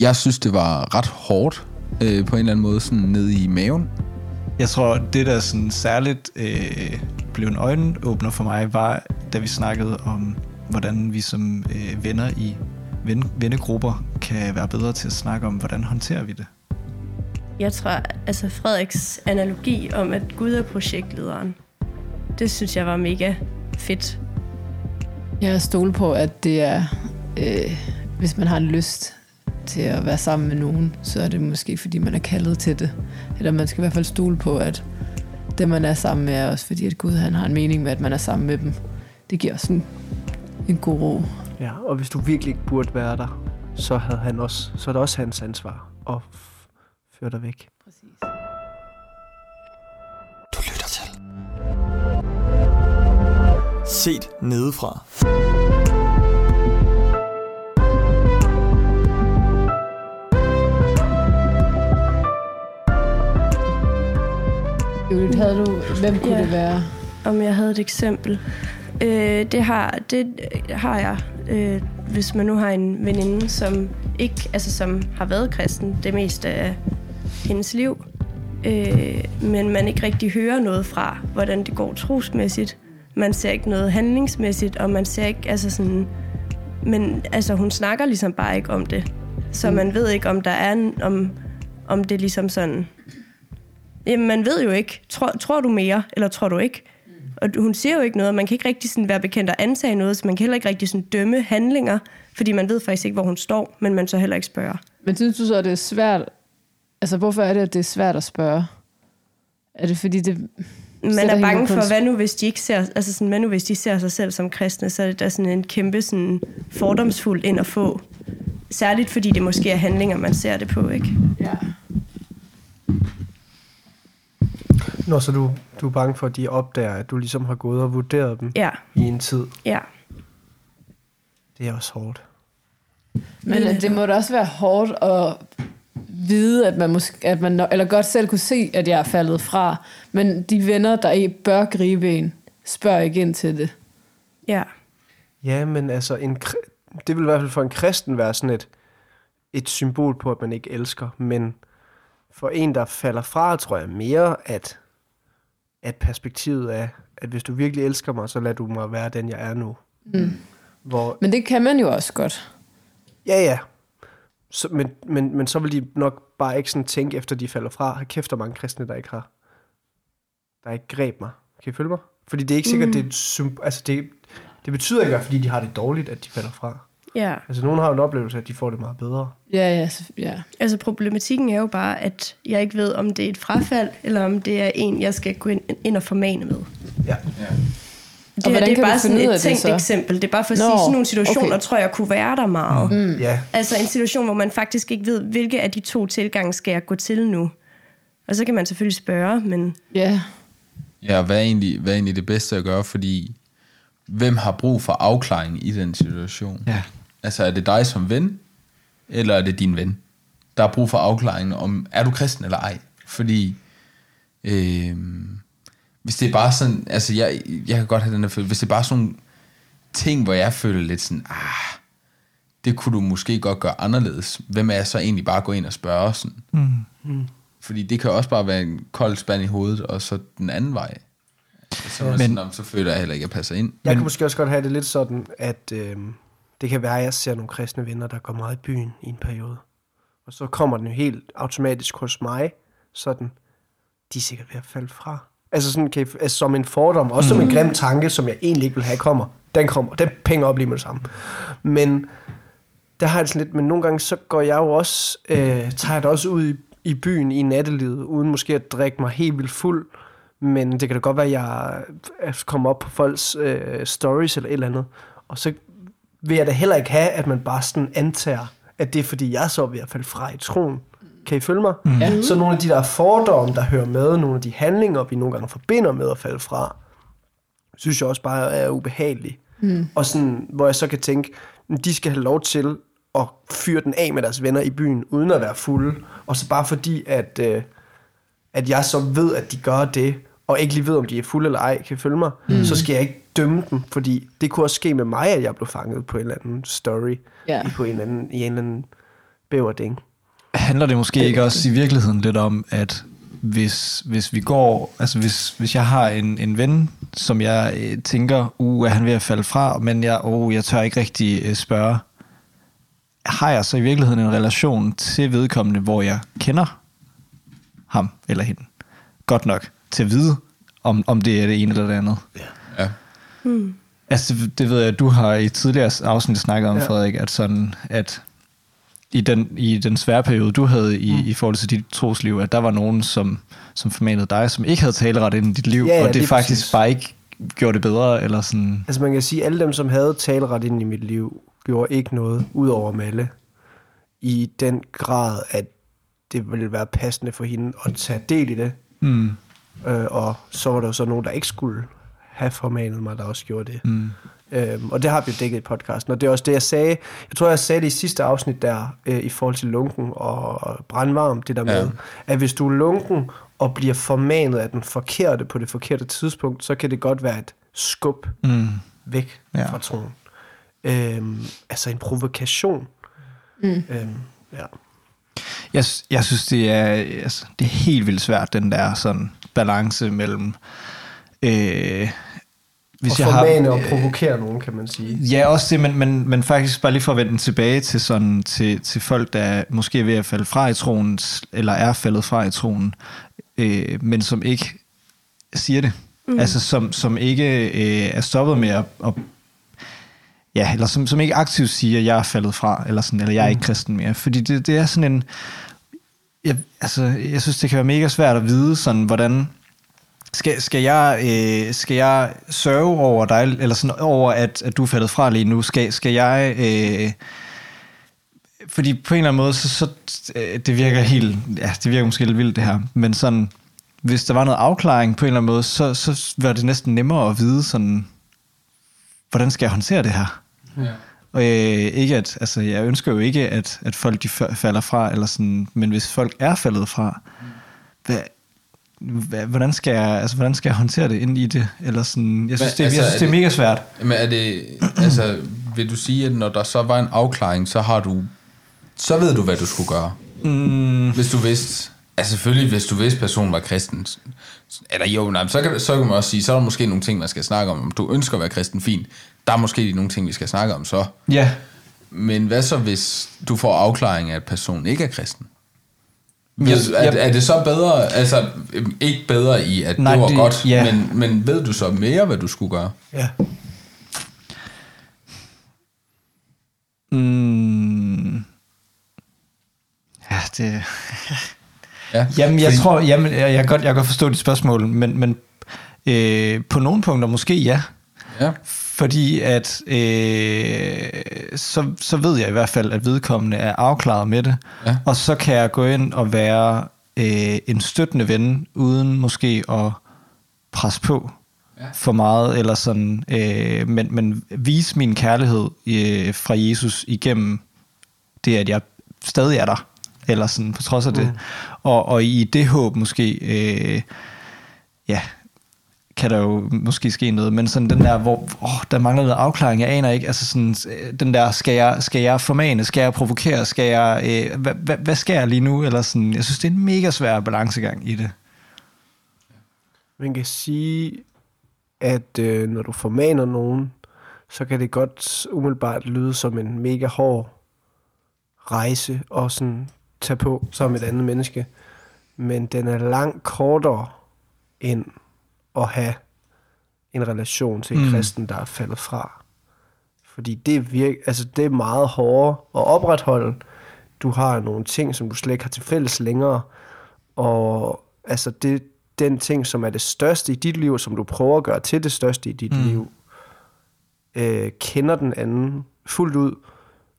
Jeg synes, det var ret hårdt øh, på en eller anden måde, sådan ned i maven. Jeg tror, det der sådan særligt øh, blev en øjenåbner for mig, var, da vi snakkede om, hvordan vi som øh, venner i ven, vennegrupper kan være bedre til at snakke om, hvordan håndterer vi det. Jeg tror, altså Frederiks analogi om, at Gud er projektlederen, det synes jeg var mega fedt. Jeg stole på, at det er, øh, hvis man har en lyst til at være sammen med nogen, så er det måske, fordi man er kaldet til det. Eller man skal i hvert fald stole på, at det, man er sammen med, er også fordi, at Gud han har en mening med, at man er sammen med dem. Det giver også en, god ro. Ja, og hvis du virkelig ikke burde være der, så, havde han også, så er det også hans ansvar at f- føre dig væk. Præcis. Du lytter til. Set nedefra. Judith, havde du, hvem kunne Ja. det være? Om jeg havde et eksempel. Øh, det, har, det har jeg, øh, hvis man nu har en veninde, som ikke, altså som har været kristen det meste af hendes liv, øh, men man ikke rigtig hører noget fra, hvordan det går trosmæssigt. Man ser ikke noget handlingsmæssigt, og man ser ikke, altså sådan, men altså hun snakker ligesom bare ikke om det. Så Mm. man ved ikke, om der er en, om, om det ligesom sådan, Jamen, man ved jo ikke. Tror, tror du mere, eller tror du ikke? Og hun siger jo ikke noget, og man kan ikke rigtig sådan være bekendt og antage noget, så man kan heller ikke rigtig sådan dømme handlinger, fordi man ved faktisk ikke, hvor hun står, men man så heller ikke spørger. Men synes du så, at det er svært... Altså, hvorfor er det, at det er svært at spørge? Er det fordi, det... Man er bange for, hvad nu, hvis de ikke ser, altså sådan, hvad nu, hvis de ser sig selv som kristne, så er det da sådan en kæmpe sådan fordomsfuld ind at få. Særligt fordi det måske er handlinger, man ser det på, ikke? Ja. Nå, så du, du er bange for, at de opdager, at du ligesom har gået og vurderet dem Ja, i en tid. ja. Det er også hårdt. Men at det må da også være hårdt at vide, at man, måske, at man eller godt selv kunne se, at jeg er faldet fra. Men de venner, der ikke bør gribe en, spørger ikke ind til det. Ja, Ja, men altså, en, det vil i hvert fald for en kristen være sådan et, et symbol på, at man ikke elsker. Men for en, der falder fra, tror jeg mere, at, at perspektivet er, at hvis du virkelig elsker mig, så lad du mig være den, jeg er nu. Mm. Hvor, Men det kan man jo også godt. ja, ja. Så, men, men, men så vil de nok bare ikke sådan tænke, efter de falder fra. Har kæft, der er mange kristne, der ikke har, der ikke greb mig. Kan I følge mig? Fordi det er ikke sikkert, Mm. det er et altså det, det betyder ikke, fordi de har det dårligt, at de falder fra. Ja. Altså, nogen har jo en oplevelse af, at de får det meget bedre. Ja, ja, ja. Altså problematikken er jo bare, at jeg ikke ved, om det er et frafald, eller om det er en, jeg skal gå ind, ind og formane med. Ja. Det, Og her, det er bare sådan et det tænkt så? eksempel. Det er bare for at Nå, sige, sådan nogle situationer, okay. tror jeg, kunne være der meget. Mm. Ja, Altså en situation, hvor man faktisk ikke ved, hvilke af de to tilgange skal jeg gå til nu. Og så kan man selvfølgelig spørge, men Ja, Ja, hvad er, egentlig, hvad er egentlig det bedste at gøre, fordi hvem har brug for afklaring i den situation? Ja. Altså er det dig som ven, eller er det din ven? Der er brug for afklaring om, er du kristen eller ej? Fordi øh, hvis det er bare sådan, altså jeg, jeg kan godt have den der følelse, hvis det er bare sådan nogle ting, hvor jeg føler lidt sådan, ah, det kunne du måske godt gøre anderledes. Hvem er jeg så egentlig bare gå ind og spørge sådan? Mm. Fordi det kan også bare være en kold spand i hovedet, og så den anden vej. Så, men, sådan, om, så føler jeg heller ikke, at jeg passer ind. jeg Men- kan måske også godt have det lidt sådan, at øh, det kan være, at jeg ser nogle kristne venner, der går meget i byen i en periode. Og så kommer den jo helt automatisk hos mig, sådan, de er sikkert ved at falde fra. Altså, sådan, kan I, altså som en fordom, også som en grim tanke, som jeg egentlig ikke vil have, kommer. Den kommer, den penge op lige med det samme. Men der har jeg det sådan lidt, men nogle gange så går jeg jo også, øh, tager jeg det også ud i, i byen i nattelivet, uden måske at drikke mig helt vildt fuld. Men det kan da godt være, at jeg kommer op på folks øh, stories eller et eller andet. Og så vil jeg da heller ikke have, at man bare sådan antager, at det er fordi, jeg så er ved at falde fra i troen. Kan I følge mig? Mm. Ja. Så nogle af de der fordomme, der hører med, nogle af de handlinger, vi nogle gange forbinder med at falde fra, synes jeg også bare er ubehagelige. Mm. Og sådan, hvor jeg så kan tænke, de skal have lov til at fyre den af med deres venner i byen, uden at være fulde. Og så bare fordi, at, øh, at jeg så ved, at de gør det, og ikke lige ved, om de er fulde eller ej, kan I følge mig, mm. så skal jeg ikke dømme dem, fordi det kunne også ske med mig, at jeg blev fanget på en eller anden story, Ja. i, på en eller anden, i en eller anden bæverding. handler det måske ikke også i virkeligheden lidt om, at hvis, hvis vi går, altså hvis, hvis jeg har en, en ven, som jeg øh, tænker, uh, er han ved at falde fra, men jeg, uh, jeg tør ikke rigtig øh, spørge, har jeg så i virkeligheden en relation til vedkommende, hvor jeg kender ham eller hende godt nok til at vide, om, om det er det ene eller det andet. Ja. Altså, det, det ved jeg, du har i tidligere afsnit snakket om, Ja. ja. Frederik, at sådan, at i den, i den svære periode, du havde i, mm. i forhold til dit trosliv, at der var nogen, som, som formanede dig, som ikke havde taleret ind i dit liv, Ja, ja, og det lige faktisk præcis. bare ikke gjorde det bedre, eller sådan... Altså man kan sige, at alle dem, som havde taleret ind i mit liv, gjorde ikke noget ud over Malle. I den grad, at det ville være passende for hende at tage del i det. Mm. Øh, og så var der jo så nogen, der ikke skulle have formanet mig, der også gjorde det. Mm. Øhm, og det har vi jo dækket i podcasten. Og det er også det, jeg sagde. Jeg tror, jeg sagde det i sidste afsnit der, øh, i forhold til lunken og brandvarm, det der med, Ja. at hvis du er lunken og bliver formanet af den forkerte på det forkerte tidspunkt, så kan det godt være et skub Mm. væk Ja. ja. fra troen. Øhm, altså en provokation. Mm. Øhm, ja. Jeg, jeg synes, det er, altså, det er helt vildt svært, den der sådan balance mellem... Øh, hvis og jeg har, formane og provokere nogen, kan man sige. Ja, også det, men, men, men faktisk bare lige for at vende tilbage til, sådan, til, til folk, der måske er ved at falde fra i troen, eller er faldet fra i troen, øh, men som ikke siger det. Mm. Altså som, som ikke øh, er stoppet med at, at ja, eller som, som ikke aktivt siger, at jeg er faldet fra, eller, sådan, eller jeg er ikke kristen mere. Fordi det, det er sådan en... Jeg, altså, jeg synes, det kan være mega svært at vide, sådan, hvordan... Skal, skal, jeg, øh, skal jeg sørge over dig, eller sådan over, at, at du er faldet fra lige nu? Skal, skal jeg... Øh, fordi på en eller anden måde, så, så øh, det virker helt... Ja, det virker måske lidt vildt, det her. Men sådan, hvis der var noget afklaring på en eller anden måde, så, så var det næsten nemmere at vide sådan, hvordan skal jeg håndtere det her? Ja. Og øh, ikke at, altså, jeg ønsker jo ikke, at, at folk de fa- falder fra, eller sådan, men hvis folk er faldet fra, hvad, hvad, hvordan, skal jeg, altså, hvordan skal jeg håndtere det ind i det? Eller sådan, jeg synes, Hvad- det, altså, jeg synes er det er det- mega svært. Men er det, altså, vil du sige, at når der så var en afklaring, så har du, så ved du, hvad du skulle gøre? Mm, Hvis du vidste, altså selvfølgelig, hvis du vidste, personen var kristen, eller jo, nej, så kan, så kan man også sige, så er der måske nogle ting, man skal snakke om. Om du ønsker at være kristen, fint. Der er måske nogle ting, vi skal snakke om så. ja, Men hvad så, hvis du får afklaring af, at personen ikke er kristen? Jeg- Ved, er, jeg- er det så bedre, altså øhm, ikke bedre i, at Nej, det var det- godt, ja. men, men ved du så mere, hvad du skulle gøre? Ja. mm, ja, det, Ja, Jamen, jeg fordi- tror, jamen, jeg, jeg, kan godt, jeg kan godt forstå dit spørgsmål, men, men øh, på nogle punkter måske ja. Ja. Fordi at øh, så, så ved jeg i hvert fald, at vedkommende er afklaret med det. Ja. Og så kan jeg gå ind og være øh, en støttende ven, uden måske at presse på Ja. for meget, eller sådan, øh, men, men vise min kærlighed øh, fra Jesus igennem det, at jeg stadig er der, eller sådan på trods af det. Og, og i det håb måske, øh, ja, kan der jo måske ske noget, men sådan den der, hvor åh, der mangler noget afklaring, jeg aner ikke, altså sådan, øh, den der, skal jeg, skal jeg formane, skal jeg provokere, skal jeg, øh, hvad, hvad, hvad skal jeg lige nu, eller sådan, jeg synes, det er en mega svær balancegang i det. Man kan sige, at øh, når du formaner nogen, så kan det godt umiddelbart lyde som en mega hård rejse og sådan tage på som et andet menneske. Men den er langt kortere end at have en relation til en Mm. kristen, der er faldet fra. Fordi det virke, altså det er meget hårdere at opretholde. Du har nogle ting, som du slet ikke har til fælles længere. Og altså det, den ting, som er det største i dit liv, som du prøver at gøre til det største i dit mm. liv, øh, kender den anden fuldt ud,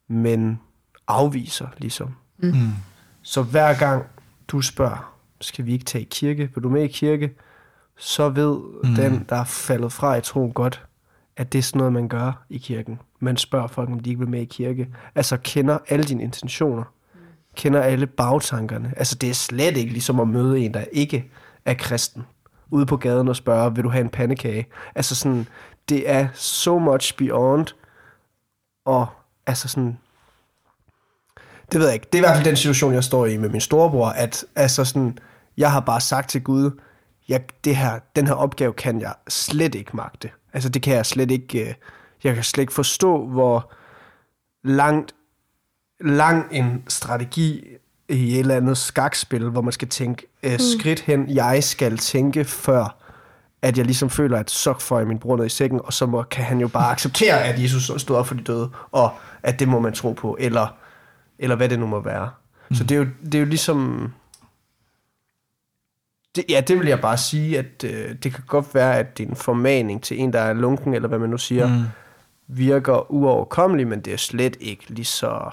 men afviser ligesom. Mm. Så hver gang du spørger, skal vi ikke tage i kirke? Vil du med i kirke? Så ved Mm. den, der er faldet fra i troen godt, at det er sådan noget, man gør i kirken. Man spørger folk, om de ikke vil med i kirke. Altså kender alle dine intentioner. Kender alle bagtankerne. Altså det er slet ikke ligesom at møde en, der ikke er kristen. Ude på gaden og spørge, vil du have en pandekage? Altså sådan, det er so much beyond. Og altså sådan, det ved jeg ikke. Det er i hvert fald den situation, jeg står i med min storebror, at altså sådan, jeg har bare sagt til Gud, jeg, det her, den her opgave kan jeg slet ikke magte. Altså det kan jeg slet ikke, øh, jeg kan slet ikke forstå, hvor langt, lang en strategi i et eller andet skakspil, hvor man skal tænke øh, skridt hen, jeg skal tænke før, at jeg ligesom føler, at så får jeg min bror ned i sækken, og så må, kan han jo bare acceptere, at Jesus stod op for de døde, og at det må man tro på, eller, eller hvad det nu må være. Mm. Så det er, jo, det er jo ligesom... Det, ja, det vil jeg bare sige, at øh, det kan godt være, at en formaning til en, der er lunken, eller hvad man nu siger, mm. virker uoverkommelig, men det er slet ikke lige så...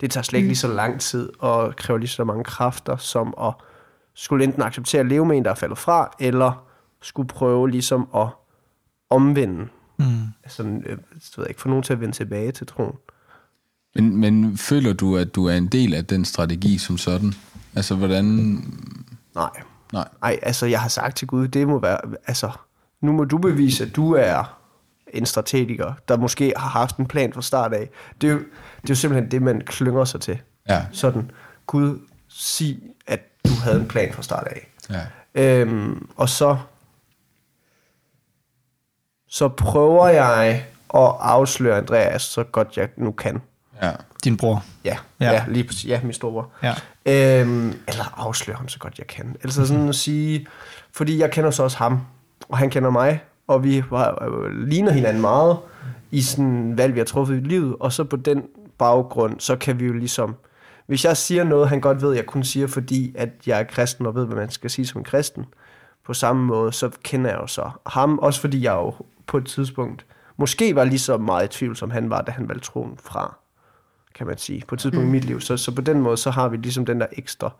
Det tager slet ikke lige så lang tid, og kræver lige så mange kræfter, som at skulle enten acceptere at leve med en, der er faldet fra, eller skulle prøve ligesom at omvende. Mm. Altså, øh, jeg ved ikke, få nogen til at vende tilbage til troen. Men, men føler du, at du er en del af den strategi som sådan? Altså, hvordan... Nej. Nej. Nej, altså jeg har sagt til Gud, det må være, altså, nu må du bevise, at du er en strategiker, der måske har haft en plan fra start af. Det er jo, det er jo simpelthen det, man klynger sig til. Ja. Sådan, Gud, sig, at du havde en plan fra start af. Ja. Øhm, og så, så prøver jeg at afsløre Andreas så godt jeg nu kan. Ja. Din bror. Ja, Ja. ja. lige præcis. Ja, min store. Ja. Øhm, eller afsløre ham så godt jeg kan. Altså sådan at sige, fordi jeg kender så også ham, og han kender mig, og vi var- øh, ligner hinanden meget i sådan valg, vi har truffet i livet, og så på den baggrund, så kan vi jo ligesom, hvis jeg siger noget, han godt ved, jeg kun siger, fordi at jeg er kristen og ved, hvad man skal sige som en kristen, på samme måde, så kender jeg jo så ham, også fordi jeg jo på et tidspunkt måske var lige så meget i tvivl, som han var, da han valgte troen fra kan man sige, på et tidspunkt mm. i mit liv. Så, så på den måde, så har vi ligesom den der ekstra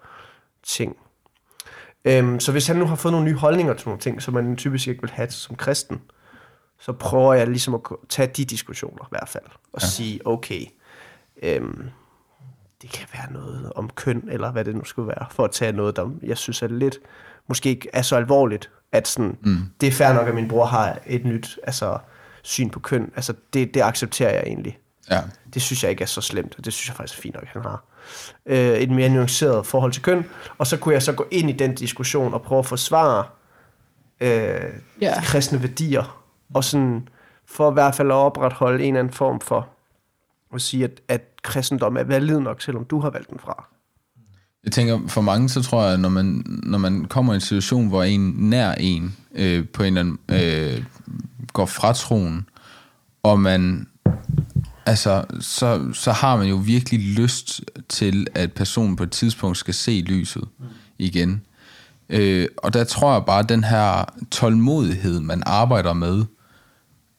ting. Øhm, så hvis han nu har fået nogle nye holdninger til nogle ting, som man typisk ikke vil have som kristen, så prøver jeg ligesom at tage de diskussioner i hvert fald, og ja. sige, okay, øhm, det kan være noget om køn, eller hvad det nu skulle være, for at tage noget, der jeg synes er lidt, måske ikke er så alvorligt, at sådan, mm. det er fair nok, at min bror har et nyt altså, syn på køn. Altså, det, det accepterer jeg egentlig. Ja. Det synes jeg ikke er så slemt, og det synes jeg faktisk er fint nok, at han har. Øh, et mere nuanceret forhold til køn, og så kunne jeg så gå ind i den diskussion og prøve at forsvare øh, Ja. ja. kristne værdier, og sådan for i hvert fald at opretholde en eller anden form for at sige, at, at kristendom er valid nok, selvom du har valgt den fra. Jeg tænker, for mange, så tror jeg, når man, når man kommer i en situation, hvor en nær en øh, på en eller anden øh, går fra troen, og man altså, så, så har man jo virkelig lyst til, at personen på et tidspunkt skal se lyset igen. Øh, og der tror jeg bare, at den her tålmodighed, man arbejder med,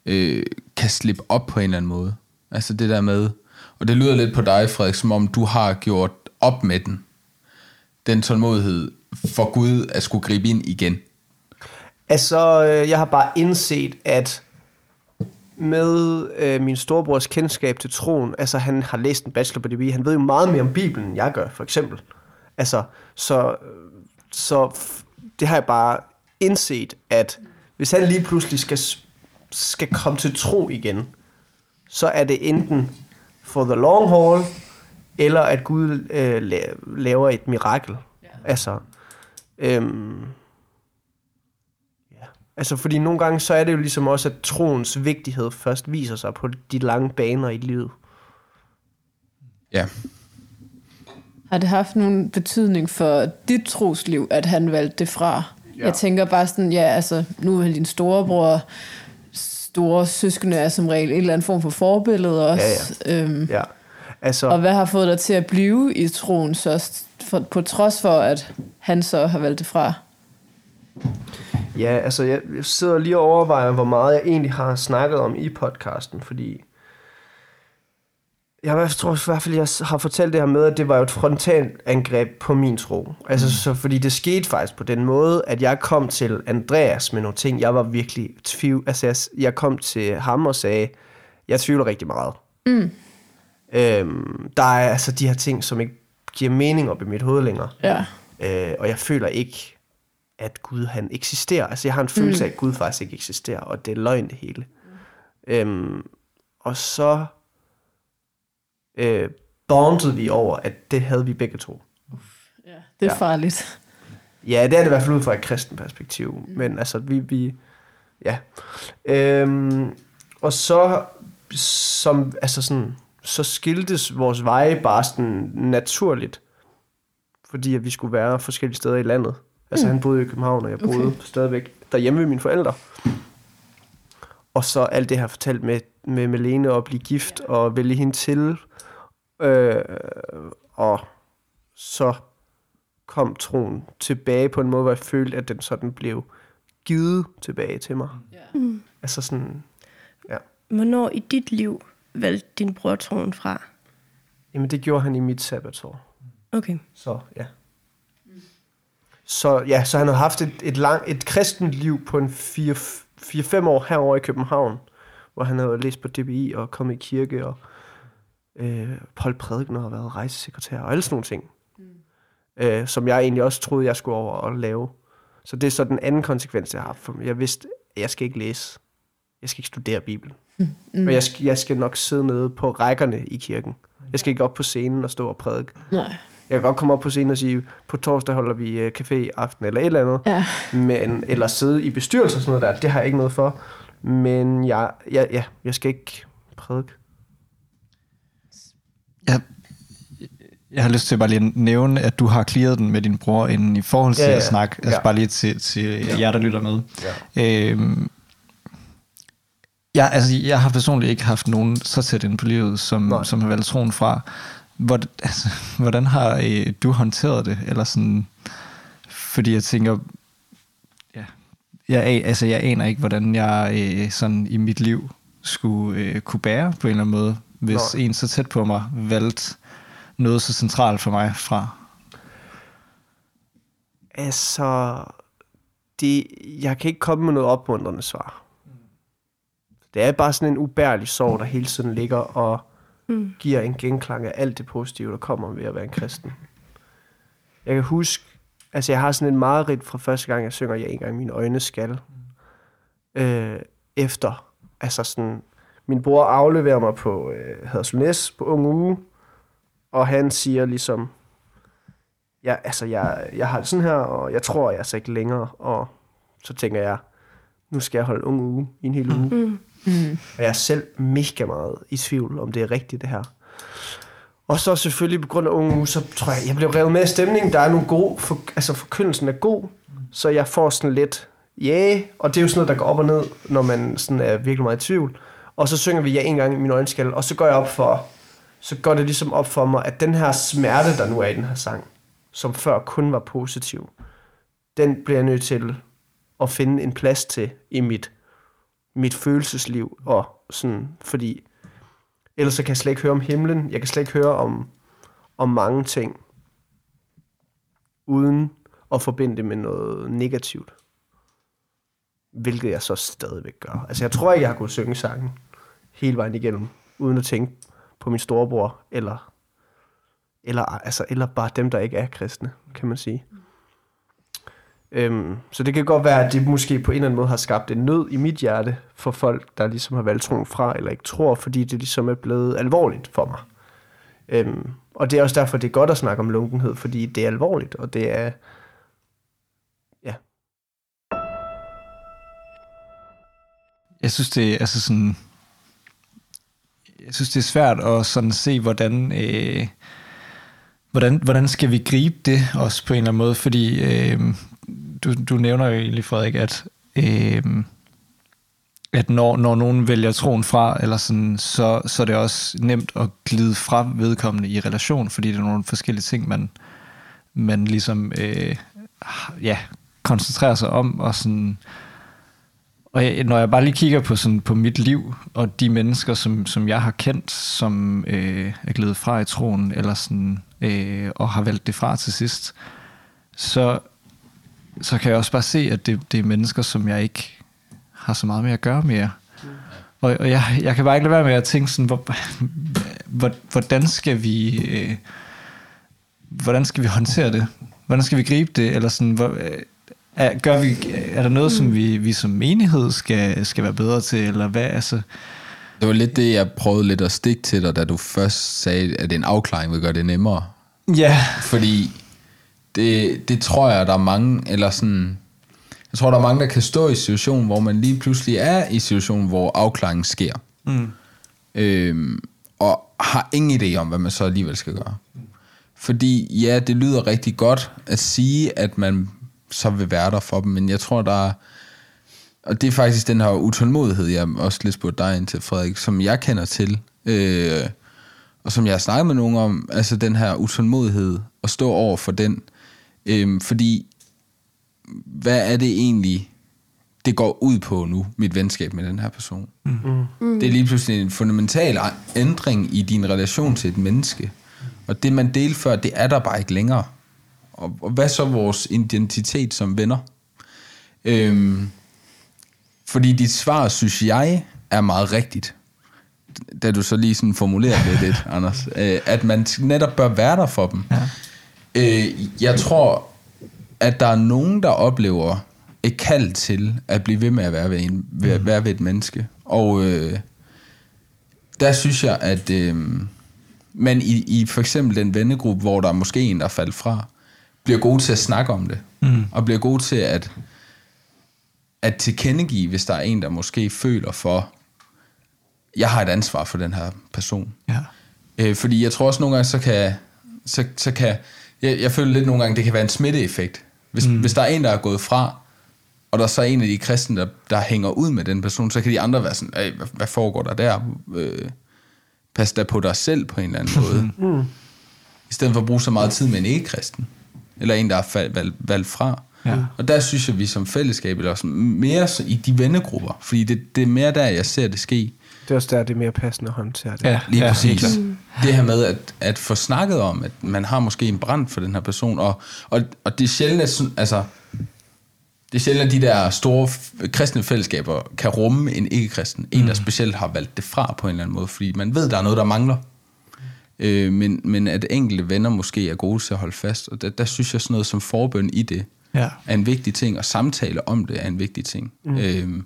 øh, kan slippe op på en eller anden måde. Altså det der med, og det lyder lidt på dig, Frederik, som om du har gjort op med den. Den tålmodighed for Gud at skulle gribe ind igen. Altså, øh, jeg har bare indset, at med øh, min storebrors kendskab til troen, altså han har læst en bachelor på DB, han ved jo meget mere om Bibelen, end jeg gør, for eksempel. Altså, så, så det har jeg bare indset, at hvis han lige pludselig skal, skal komme til tro igen, så er det enten for the long haul, eller at Gud øh, la- laver et mirakel. Ja. Altså, øhm. Altså, fordi nogle gange, så er det jo ligesom også, at troens vigtighed først viser sig på de lange baner i livet. Ja. Har det haft nogen betydning for dit trosliv, at han valgte det fra? Ja. Jeg tænker bare sådan, ja, altså, nu er han din storebror, store søskende er som regel en eller anden form for forbillede også. Ja, ja. Øhm, Ja. Altså, og hvad har fået dig til at blive i troen, så for, på trods for, at han så har valgt det fra? Ja, altså jeg, sidder lige og overvejer, hvor meget jeg egentlig har snakket om i podcasten, fordi jeg tror i hvert fald, jeg har fortalt det her med, at det var jo et frontalt angreb på min tro. Altså, så fordi det skete faktisk på den måde, at jeg kom til Andreas med nogle ting, jeg var virkelig tvivl. Altså, jeg, jeg kom til ham og sagde, jeg tvivler rigtig meget. Mm. Øhm, der er altså de her ting, som ikke giver mening op i mit hoved længere. Ja. Øh, og jeg føler ikke, at Gud han eksisterer. Altså jeg har en følelse af, at Gud faktisk ikke eksisterer, og det er løgn det hele. Øhm, og så øh, bondede vi over, at det havde vi begge to. Ja, det er Ja. farligt. Ja, det er det i hvert fald ud fra et kristen perspektiv. Mm. Men altså, vi... vi ja. Øhm, og så, som, altså sådan, så skiltes vores veje bare sådan naturligt. Fordi at vi skulle være forskellige steder i landet. Altså, han boede i København, og jeg boede okay. stadigvæk derhjemme ved mine forældre. Og så alt det her fortalt med, med Melene og blive gift og vælge hende til. Øh, og så kom troen tilbage på en måde, hvor jeg følte, at den sådan blev givet tilbage til mig. Ja. Altså sådan, Hvornår i dit liv valgte din bror troen fra? jamen det gjorde han i mit sabbatår. Okay. Så ja. Så ja, så han havde haft et, et, lang, et kristent liv på en 4-5 år herovre i København, hvor han havde læst på DBI og kommet i kirke og øh, holdt prædikener og været rejsesekretær og alle sådan nogle ting. Mm. Øh, som jeg egentlig også troede, jeg skulle over og lave. Så det er så den anden konsekvens, jeg har haft. Jeg vidste, at jeg skal ikke læse. Jeg skal ikke studere Bibelen. Mm. Og jeg skal, jeg skal nok sidde nede på rækkerne i kirken. Jeg skal ikke op på scenen og stå og prædike. Nej. Jeg kan godt komme op på scenen og sige, på torsdag holder vi øh, café i aften eller et eller andet. Ja. Men, eller sidde i bestyrelse og sådan noget der. Det har jeg ikke noget for. Men jeg, jeg, ja, jeg skal ikke prædike. Jeg, jeg har lyst til bare lige at nævne, at du har clearet den med din bror inden i forhold til Ja, ja, ja. at snakke. Altså Ja. bare lige til, til ja. jer, der lytter med. Ja. Øhm, jeg, altså, jeg har personligt ikke haft nogen så tæt ind på livet, som, Nej. som har valgt troen fra. Hvor, altså, hvordan har øh, du håndteret det? Eller sådan, fordi jeg tænker, ja, jeg, altså, jeg aner ikke, hvordan jeg øh, sådan i mit liv skulle øh, kunne bære på en eller anden måde, hvis Nej. en så tæt på mig valgte noget så centralt for mig fra. Altså, det, jeg kan ikke komme med noget opmuntrende svar. Det er bare sådan en ubærlig sorg, der hele tiden ligger og Mm. giver en genklang af alt det positive, der kommer ved at være en kristen. Jeg kan huske, altså jeg har sådan en mareridt fra første gang, jeg synger, jeg en gang mine øjne skal. Øh, efter, altså sådan, min bror afleverer mig på øh, Haderslev på unge uge, og han siger ligesom, ja, altså jeg, jeg har det sådan her, og jeg tror, jeg er så ikke længere, og så tænker jeg, nu skal jeg holde unge uge i en hel uge. Mm. Mm. Og jeg er selv mega meget i tvivl, om det er rigtigt, det her. Og så selvfølgelig på grund af unge så tror jeg, jeg blev revet med i stemningen. Der er nogle gode, for, altså forkyndelsen er god, så jeg får sådan lidt, ja, yeah, og det er jo sådan noget, der går op og ned, når man sådan er virkelig meget i tvivl. Og så synger vi ja en gang i min øjenskal, og så går jeg op for, så går det ligesom op for mig, at den her smerte, der nu er i den her sang, som før kun var positiv, den bliver jeg nødt til at finde en plads til i mit mit følelsesliv, og sådan, fordi ellers så kan jeg slet ikke høre om himlen, jeg kan slet ikke høre om, om mange ting, uden at forbinde det med noget negativt. Hvilket jeg så stadigvæk gør. Altså jeg tror ikke, jeg har kunnet synge sangen hele vejen igennem, uden at tænke på min storebror, eller, eller, altså, eller bare dem, der ikke er kristne, kan man sige. Øhm, så det kan godt være, at det måske på en eller anden måde har skabt en nød i mit hjerte for folk, der ligesom har valgt troen fra, eller ikke tror, fordi det ligesom er blevet alvorligt for mig. Øhm, og det er også derfor, det er godt at snakke om lunkenhed, fordi det er alvorligt, og det er... Ja. Jeg synes, det er altså sådan... Jeg synes, det er svært at sådan se, hvordan... Øh, hvordan, hvordan skal vi gribe det også på en eller anden måde? Fordi øh, du, du nævner jo egentlig, Frederik, at, øh, at når, når nogen vælger troen fra, eller sådan, så, så er det også nemt at glide fra vedkommende i relation, fordi det er nogle forskellige ting, man, man ligesom øh, ja, koncentrerer sig om, og sådan... Og jeg, når jeg bare lige kigger på, sådan, på mit liv, og de mennesker, som, som jeg har kendt, som øh, er glidet fra i troen, eller sådan, øh, og har valgt det fra til sidst, så, så kan jeg også bare se, at det, det er mennesker, som jeg ikke har så meget med at gøre mere. Og, og jeg, jeg kan bare ikke lade være med at tænke sådan, hvor, hvor, hvordan skal vi... Øh, hvordan skal vi håndtere det? Hvordan skal vi gribe det? Eller sådan, hvor, øh, er, gør vi, er der noget, som vi, vi som menighed skal, skal være bedre til? Eller hvad? Altså, Det var lidt det, jeg prøvede lidt at stikke til dig, da du først sagde, at en afklaring vil gøre det nemmere. Ja, Fordi det, det tror jeg, der er mange, eller sådan... Jeg tror, der er mange, der kan stå i situationen, hvor man lige pludselig er i situationen, hvor afklaringen sker. Mm. Øhm, og har ingen idé om, hvad man så alligevel skal gøre. Fordi ja, det lyder rigtig godt at sige, at man så vil være der for dem, men jeg tror, der er... Og det er faktisk den her utålmodighed, jeg også lidt spurgte dig ind til, Frederik, som jeg kender til, øh, og som jeg har snakket med nogen om, altså den her utålmodighed, at stå over for den. Øh, fordi, hvad er det egentlig, det går ud på nu, mit venskab med den her person? Mm. Mm. Det er lige pludselig en fundamental ændring i din relation til et menneske. Og det, man delte før, det er der bare ikke længere. Og, og hvad så vores identitet som venner? Øhm, fordi dit svar, synes jeg, er meget rigtigt. Da du så lige sådan formulerer det lidt, Anders. Øh, at man netop bør være der for dem. Ja. Øh, jeg tror, at der er nogen, der oplever et kald til at blive ved med at være ved, en, ved, mm. være ved et menneske. Og øh, der synes jeg, at øh, man i, i for eksempel den vennegruppe, hvor der er måske en, der er faldet fra, bliver god til at snakke om det. Mm. Og bliver god til at, at tilkendegive, hvis der er en, der måske føler for, jeg har et ansvar for den her person. ja. Øh, fordi jeg tror også nogle gange, så kan, så, så kan jeg, jeg føler lidt nogle gange, det kan være en smitteeffekt. Hvis, mm. hvis der er en, der er gået fra, og der er så en af de kristne, der, der hænger ud med den person, så kan de andre være sådan, "Ey, hvad, hvad foregår der der? Øh, pas da på dig selv på en eller anden måde. mm. I stedet for at bruge så meget tid med en ikke-kristen. Eller en, der er fald, valgt, valgt fra. Ja. Og der synes jeg, vi som fællesskab, eller også mere i de vennegrupper, fordi det, det er mere der, jeg ser det ske. Det er også der, det er mere passende at håndtere det. Ja, Lige ja, præcis. klart. Det her med at, at få snakket om, at man har måske en brand for den her person, og, og, og det er sjældent, at, altså, det er sjældent, at de der store kristne fællesskaber kan rumme en ikke-kristen. En, der specielt har valgt det fra på en eller anden måde, fordi man ved, der er noget, der mangler. Øh, men, men at enkelte venner måske er gode til at holde fast, og der, der synes jeg sådan noget som forbøn i det, Ja. er en vigtig ting, og samtale om det er en vigtig ting. Mm. Øhm,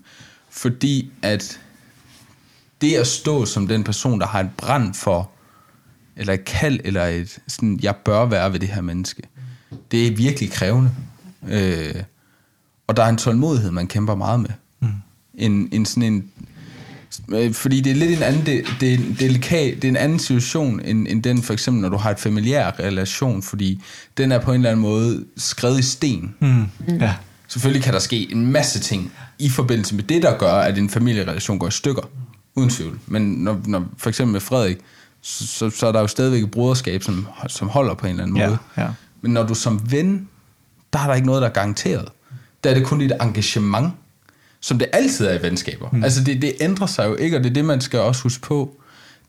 fordi at det at stå som den person, der har en brand for, eller et kald, eller et sådan, jeg bør være ved det her menneske, det er virkelig krævende. Øh, og der er en tålmodighed, man kæmper meget med. Mm. En, en sådan en, øh, fordi det er lidt en anden, det, det, er en delikat, det er en anden situation, end, end den for eksempel, når du har et familiær relation, fordi den er på en eller anden måde skrevet i sten. Mm. Ja. Selvfølgelig kan der ske en masse ting i forbindelse med det, der gør, at en familierelation går i stykker. Uden tvivl. Men når, når for eksempel med Frederik, så, så, så er der jo stadigvæk et broderskab, som, som holder på en eller anden Ja, måde. ja. Men når du som ven, der er der ikke noget, der er garanteret. Der er det kun dit engagement, som det altid er i venskaber. Mm. Altså det, det ændrer sig jo ikke, og det er det, man skal også huske på.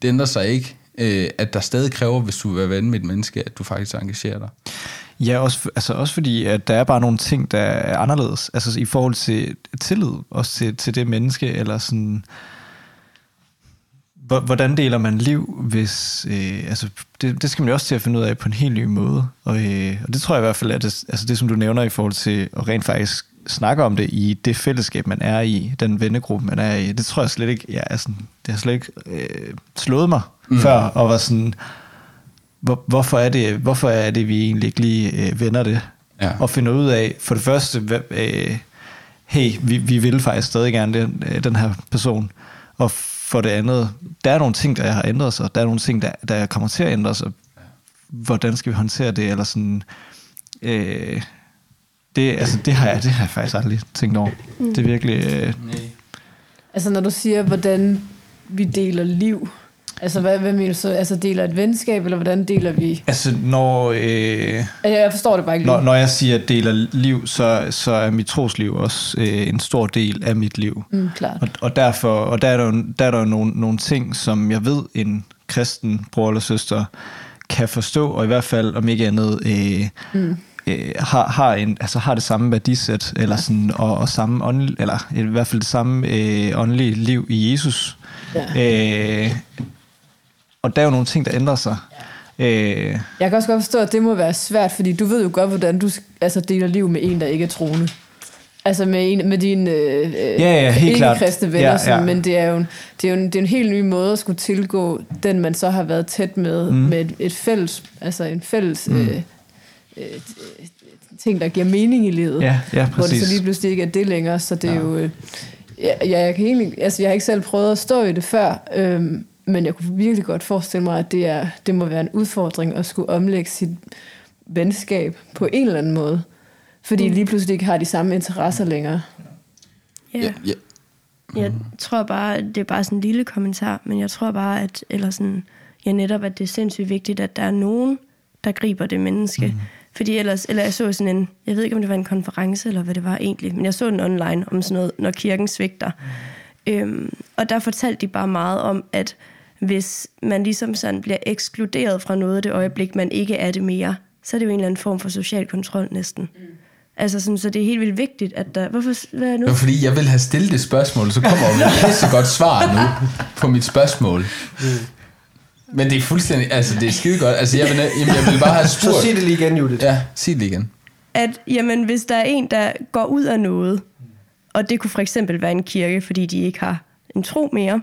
Det ændrer sig ikke, øh, at der stadig kræver, hvis du vil være ven med et menneske, at du faktisk engagerer dig. Ja, også, altså også fordi, at der er bare nogle ting, der er anderledes. Altså i forhold til tillid, også til, til det menneske, eller sådan... Hvordan deler man liv, hvis... Øh, altså, det, det skal man jo også til at finde ud af på en helt ny måde. Og, øh, og det tror jeg i hvert fald er det, altså det, som du nævner i forhold til at rent faktisk snakke om det i det fællesskab, man er i, den vennegruppe, man er i. Det tror jeg slet ikke... Ja, altså, det har slet ikke øh, slået mig mm. før, og var sådan... Hvor, hvorfor, er det, hvorfor er det, vi egentlig ikke lige øh, vender det? Ja. Og finder ud af, for det første, hvad, øh, hey, vi, vi vil faktisk stadig gerne den, øh, den her person. Og for det andet, der er nogle ting, der har ændret sig. Der er nogle ting, der, der kommer til at ændre sig. Hvordan skal vi håndtere det? Eller sådan, øh, det, altså, det, har jeg, det har jeg faktisk aldrig tænkt over. Mm. Det er virkelig... Øh, Altså når du siger, hvordan vi deler liv, altså hvad, hvad mener du så? Altså deler et venskab, eller hvordan deler vi? altså, når... Øh, Jeg forstår det bare ikke lige. Når, når jeg siger, at deler liv, så, så er mit trosliv også øh, en stor del af mit liv. Mm, klart. Og, og derfor og der er der, jo- der er der jo nogle, nogle ting, som jeg ved, en kristen bror eller søster kan forstå, og i hvert fald, om ikke andet, øh, mm. øh, har, har, en, altså har det samme værdisæt, eller sådan, og, og samme ånd, eller i hvert fald det samme øh, åndelige liv i Jesus. Ja. Øh, og der er jo nogle ting, der ændrer sig. Øh, Jeg kan også godt forstå, at det må være svært, fordi du ved jo godt, hvordan du altså, deler liv med en, der ikke er troende. Altså med, en, med dine øh, ja, helt klart. ikke-kristne venner, Ja, ja, ja. ja. men det er, jo en, det, er jo en, det er en helt ny måde at skulle tilgå den, man så har været tæt med, mm. med et, et fælles, altså en fælles mm. øh, øh, ting, der giver mening i livet. Ja, ja, Hvor det præcis. så lige pludselig ikke er det længere, så det er jo... Øh, ja, ja, jeg, kan egentlig, altså jeg har ikke selv prøvet at stå i det før, øhm, men jeg kunne virkelig godt forestille mig, at det, er, det må være en udfordring at skulle omlægge sit venskab på en eller anden måde. Fordi lige pludselig ikke har de samme interesser længere. Ja. Ja, ja. Jeg tror bare, det er bare sådan en lille kommentar, men jeg tror bare, at, eller sådan, ja, netop, at det er sindssygt vigtigt, at der er nogen, der griber det menneske. Mm. Fordi ellers, eller jeg så sådan en, jeg ved ikke, om det var en konference, eller hvad det var egentlig, men jeg så den online om sådan noget, når kirken svigter. Mm. Øhm, og der fortalte de bare meget om, at hvis man ligesom sådan bliver ekskluderet fra noget det øjeblik, man ikke er det mere, så er det jo en eller anden form for social kontrol næsten. Mm. Altså sådan, så det er helt vildt vigtigt, at der... Hvorfor, hvad er nu? Det var fordi, jeg vil have stillet det spørgsmål, så kommer der et pisse godt svar nu på mit spørgsmål. Men det er fuldstændig, altså det er skide godt. Altså jeg vil, jamen, jeg vil bare have Så spurgt. sig det lige igen, Judith. Ja, sig det igen. at jamen, hvis der er en, der går ud af noget, og det kunne for eksempel være en kirke, fordi de ikke har en tro mere,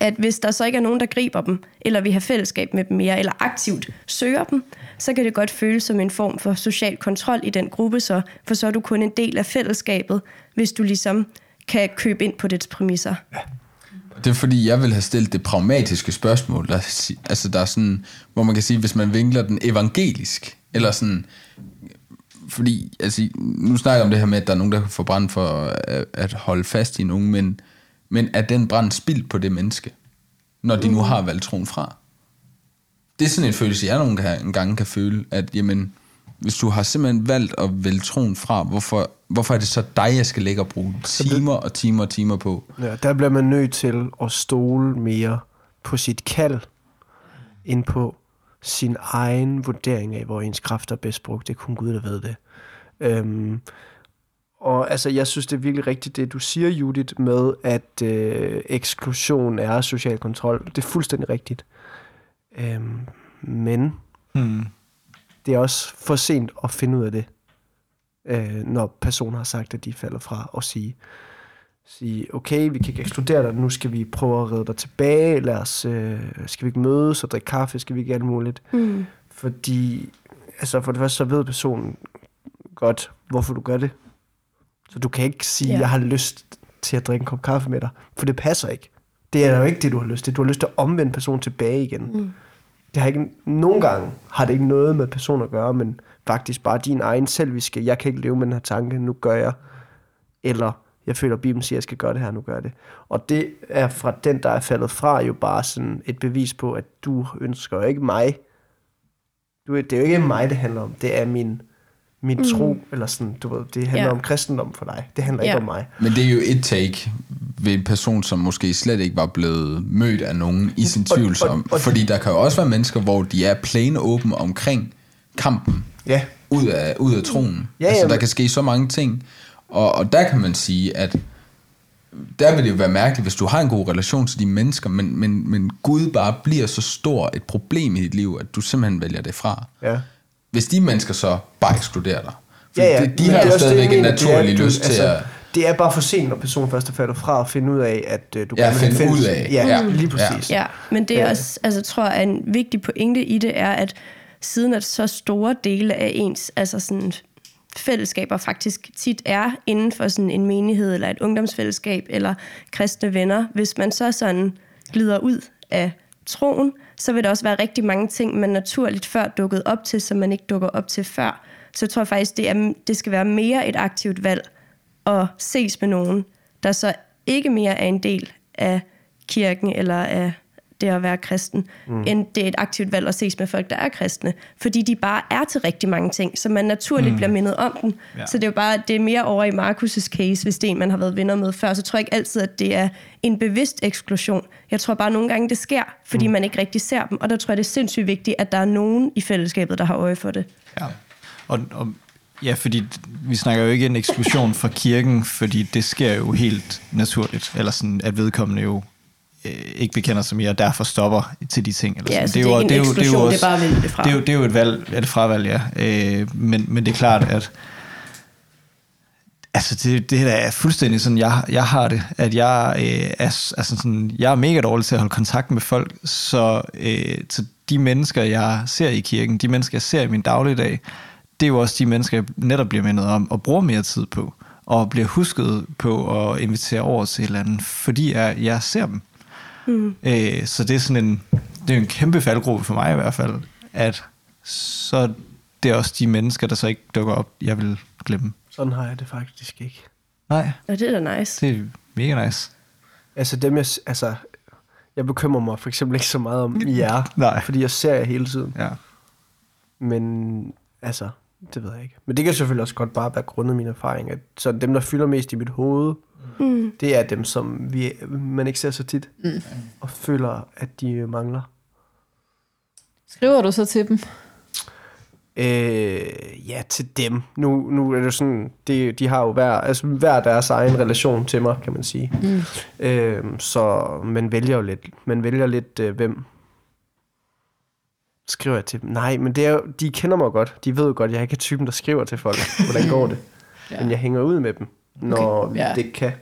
at hvis der så ikke er nogen, der griber dem, eller vi har fællesskab med dem mere, eller aktivt søger dem, så kan det godt føles som en form for social kontrol i den gruppe, så, for så er du kun en del af fællesskabet, hvis du ligesom kan købe ind på dets præmisser. Det er fordi, jeg vil have stillet det pragmatiske spørgsmål, der, altså der er sådan, hvor man kan sige, hvis man vinkler den evangelisk, eller sådan, fordi, altså, nu snakker jeg om det her med, at der er nogen, der kan få brand for at, at holde fast i nogen, men, men er den brand spildt på det menneske, når de nu har valgt troen fra? Det er sådan en følelse, jeg nogle gange, en gang kan føle, at jamen, hvis du har simpelthen valgt at vælge troen fra, hvorfor, hvorfor er det så dig, jeg skal lægge og bruge timer og timer og timer på? Ja, der bliver man nødt til at stole mere på sit kald, end på sin egen vurdering af, hvor ens kræfter er bedst brugt. Det er kun Gud, der ved det. Øhm, og altså, jeg synes, det er virkelig rigtigt, det du siger, Judith, med at øh, eksklusion er social kontrol. Det er fuldstændig rigtigt. Øhm, men Hmm. det er også for sent at finde ud af det, øh, når personer har sagt, at de falder fra, og sige, sige, okay, vi kan ikke ekskludere dig, nu skal vi prøve at redde dig tilbage, lad os, øh, skal vi ikke mødes og drikke kaffe, skal vi ikke alt muligt. Mm. Fordi, altså for det første, så ved personen godt, hvorfor du gør det. Så du kan ikke sige, Ja. jeg har lyst til at drikke en kop kaffe med dig, for det passer ikke. Det er jo ikke det, du har lyst til. Du har lyst til at omvende personen tilbage igen. Mm. Det har ikke, nogle gange har det ikke noget med personen at gøre, men faktisk bare din egen selviske, jeg kan ikke leve med den her tanke, nu gør jeg. Eller jeg føler, at Bibelen siger, at jeg skal gøre det her, nu gør jeg det. Og det er fra den, der er faldet fra, jo bare sådan et bevis på, at du ønsker ikke mig. Du, det er jo ikke mig, det handler om. Det er min, min mm. tro, eller sådan, du ved, det handler Ja. om kristendom for dig. Det handler Ja. ikke om mig. Men det er jo et take ved en person, som måske slet ikke var blevet mødt af nogen i sin tvivl. og- om. og- Fordi der kan jo også være mennesker, hvor de er plain åben omkring kampen Ja. ud af, ud af troen. Ja, altså, ja, der kan ske så mange ting. Og, og der kan man sige, at der vil det jo være mærkeligt, hvis du har en god relation til de mennesker, men, men, men Gud bare bliver så stor et problem i dit liv, at du simpelthen vælger det fra. Ja. Hvis de mennesker så bare ekskluderer dig. For Ja, ja. de, de har det er jo stadigvæk en er, naturlig lyst til at... Det er bare for sent, når personen først er faldet fra, at finde ud af, at øh, du Ja, have finde fælles- ud af. Ja, Ja. lige præcis. Ja, men det er Øh. også, altså tror jeg, en vigtig pointe i det er, at siden at så store dele af ens altså sådan, fællesskaber faktisk tit er inden for sådan en menighed, eller et ungdomsfællesskab, eller kristne venner, hvis man så sådan glider ud af troen, så vil der også være rigtig mange ting, man naturligt før dukket op til, som man ikke dukker op til før. Så jeg tror faktisk, det, er, det skal være mere et aktivt valg at ses med nogen, der så ikke mere er en del af kirken eller af det at være kristen, mm. end det er et aktivt valg at ses med folk, der er kristne. Fordi de bare er til rigtig mange ting, så man naturligt mm. bliver mindet om dem. Ja. Så det er jo bare, det er mere over i Markus' case, hvis det er en, man har været venner med før. Så tror jeg ikke altid, at det er en bevidst eksklusion. Jeg tror bare, nogle gange det sker, fordi mm. man ikke rigtig ser dem. Og der tror jeg, det er sindssygt vigtigt, at der er nogen i fællesskabet, der har øje for det. Ja. Og, og ja, fordi vi snakker jo ikke en eksklusion fra kirken, fordi det sker jo helt naturligt, eller sådan, at vedkommende jo ikke bekender sig mere, og derfor stopper til de ting. Eller Ja, sådan. så det er ikke en eksklusion, det er bare at vælge det fra. Det er jo, det er jo et valg, et fravalg, ja. Øh, men, men det er klart, at Altså, det, det er fuldstændig sådan, jeg, jeg har det, at jeg, øh, er, altså sådan, jeg er mega dårlig til at holde kontakt med folk, så, øh, så de mennesker, jeg ser i kirken, de mennesker, jeg ser i min dagligdag, det er jo også de mennesker, jeg netop bliver mindet om og bruger mere tid på, og bliver husket på at invitere over til et eller andet, fordi jeg, jeg ser dem. Mm. Øh, så det er sådan en, det er en kæmpe faldgruppe for mig i hvert fald, at så det er også de mennesker, der så ikke dukker op, jeg vil glemme. Sådan har jeg det faktisk ikke. Nej, Og det er da nice. det er mega nice. Altså dem, jeg, altså, jeg bekymrer mig for eksempel ikke så meget om jer, Nej. fordi jeg ser jer hele tiden. Ja. Men altså, det ved jeg ikke. Men det kan selvfølgelig også godt bare være grundet min erfaring, at så dem, der fylder mest i mit hoved, mm. det er dem, som vi, man ikke ser så tit, mm. og føler, at de mangler. Skriver du så til dem? Øh, ja, til dem. Nu, nu er det sådan, det, de har jo hver, altså hver deres egen relation til mig, kan man sige. Mm. Øh, så man vælger jo lidt, man vælger lidt, øh, hvem skriver jeg til dem. Nej, men det er jo, de kender mig godt. De ved jo godt, at jeg ikke er typen, der skriver til folk. Hvordan går det? ja. Men jeg hænger ud med dem, når okay. ja. det kan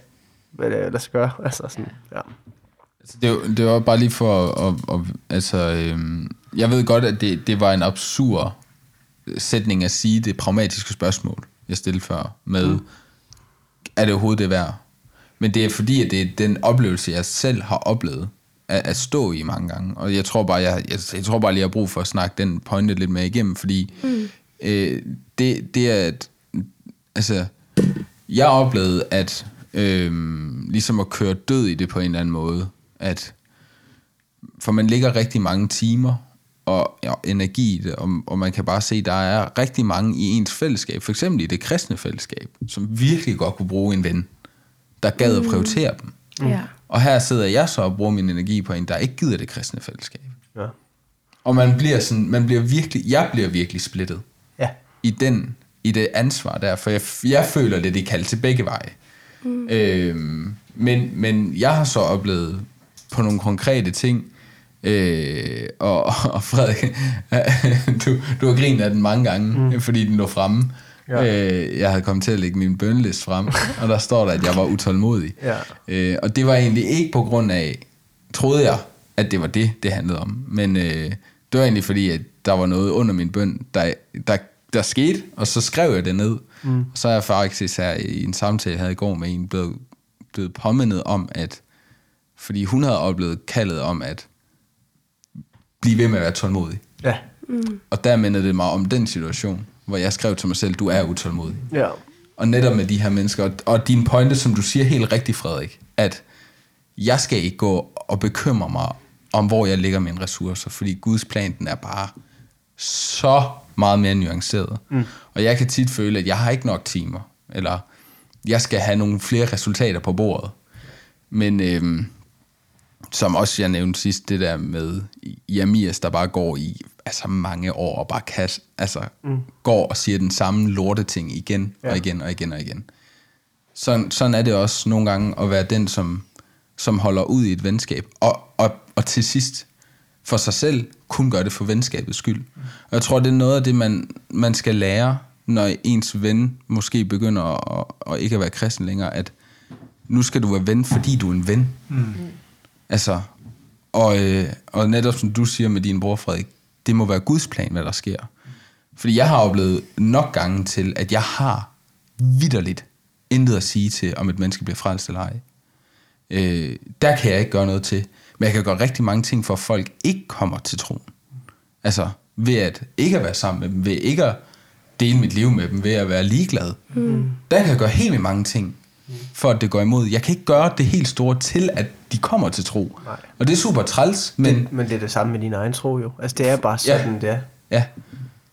hvad det sig gøre. Altså sådan, ja. Altså, det, var, det var bare lige for at, at, at altså, øhm, jeg ved godt, at det, det var en absurd sætning at sige det pragmatiske spørgsmål, jeg stillede før, med, mm. er det overhovedet det værd? Men det er fordi, at det er den oplevelse, jeg selv har oplevet, at, at stå i mange gange. Og jeg tror bare, jeg, jeg, jeg tror bare lige, jeg har brug for at snakke den pointe lidt mere igennem, fordi mm. øh, det, det er, at, altså, jeg oplevede, at øh, ligesom at køre død i det på en eller anden måde, at for man ligger rigtig mange timer og ja, energi i det, og, og man kan bare se, at der er rigtig mange i ens fællesskab, for eksempel i det kristne fællesskab, som virkelig godt kunne bruge en ven, der gad at prioritere dem. Ja. Og her sidder jeg så og bruger min energi på en, der ikke gider det kristne fællesskab. Ja. Og man bliver sådan, man bliver virkelig, jeg bliver virkelig splittet ja. i den, i det ansvar der, for jeg, jeg føler det, det er kaldt til begge veje. Mm. Øhm, men, men jeg har så oplevet på nogle konkrete ting, øh, og, og Frederik, du, du har grinet af den mange gange, mm. fordi den lå fremme. Ja. Øh, jeg havde kommet til at lægge min bøneliste frem, og der står der, at jeg var utålmodig. Ja. Øh, og det var egentlig ikke på grund af, troede jeg, at det var det, det handlede om. Men øh, det var egentlig fordi, at der var noget under min bøn, der, der, der skete, og så skrev jeg det ned. Mm. Og så er jeg faktisk her i en samtale, jeg havde i går med en, blevet, blevet påmindet om, at fordi hun havde oplevet kaldet om at blive ved med at være tålmodig. Ja. Og der mindede det mig om den situation, hvor jeg skrev til mig selv, du er utålmodig. Ja. Og netop med de her mennesker, og, og din pointe, som du siger helt rigtigt, Frederik, at jeg skal ikke gå og bekymre mig om, hvor jeg lægger mine ressourcer, fordi Guds plan, den er bare så meget mere nuanceret. Mm. Og jeg kan tit føle, at jeg har ikke nok timer, eller jeg skal have nogle flere resultater på bordet. Men øhm, som også jeg nævnte sidst, det der med Jamias, der bare går i altså mange år og bare kan, altså, mm. går og siger den samme lorte ting igen ja. og igen og igen og igen. Sådan, sådan er det også nogle gange at være den, som, som holder ud i et venskab, og, og, og til sidst for sig selv kun gør det for venskabets skyld. Og jeg tror, det er noget af det, man, man skal lære, når ens ven måske begynder at, at ikke at være kristen længere, at nu skal du være ven, fordi du er en ven. Mm. Altså, og, øh, og netop som du siger med din bror Frederik, det må være Guds plan, hvad der sker. Fordi jeg har oplevet nok gange til, at jeg har vidderligt intet at sige til, om et menneske bliver frelst eller ej. Øh, der kan jeg ikke gøre noget til. Men jeg kan gøre rigtig mange ting, for at folk ikke kommer til troen. Altså, ved at ikke at være sammen med dem, ved ikke at dele mit liv med dem, ved at være ligeglad. Mm. Der kan jeg gøre helt vildt mange ting, for at det går imod. Jeg kan ikke gøre det helt store til, at de kommer til tro. Nej. Og det er super træls, men... Men, men det er det samme med din egen tro jo. Altså det er bare sådan, ja. det er. Ja,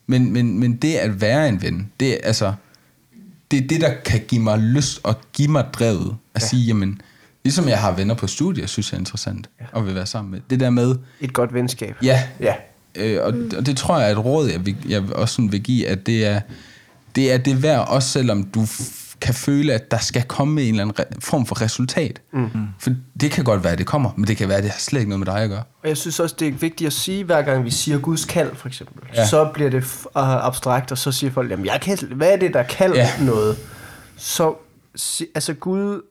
men, men, men det at være en ven, det er altså, det er det, der kan give mig lyst og give mig drevet at ja. sige, jamen, ligesom jeg har venner på studiet, synes jeg er interessant ja. at vil være sammen med. Det der med, Et godt venskab. ja, Ja. øh, og, og det tror jeg er et råd, jeg, vil, jeg også sådan vil give, at det er det, er det værd, også selvom du f- kan føle, at der skal komme en eller anden re- form for resultat. Mm. For det kan godt være, at det kommer, men det kan være, at det har slet ikke noget med dig at gøre. Og jeg synes også, det er vigtigt at sige, hver gang vi siger Guds kald, for eksempel, Ja. så bliver det f- uh, abstrakt, og så siger folk, jamen, jeg kan, hvad er det, der kan Ja. noget? Så altså Gud,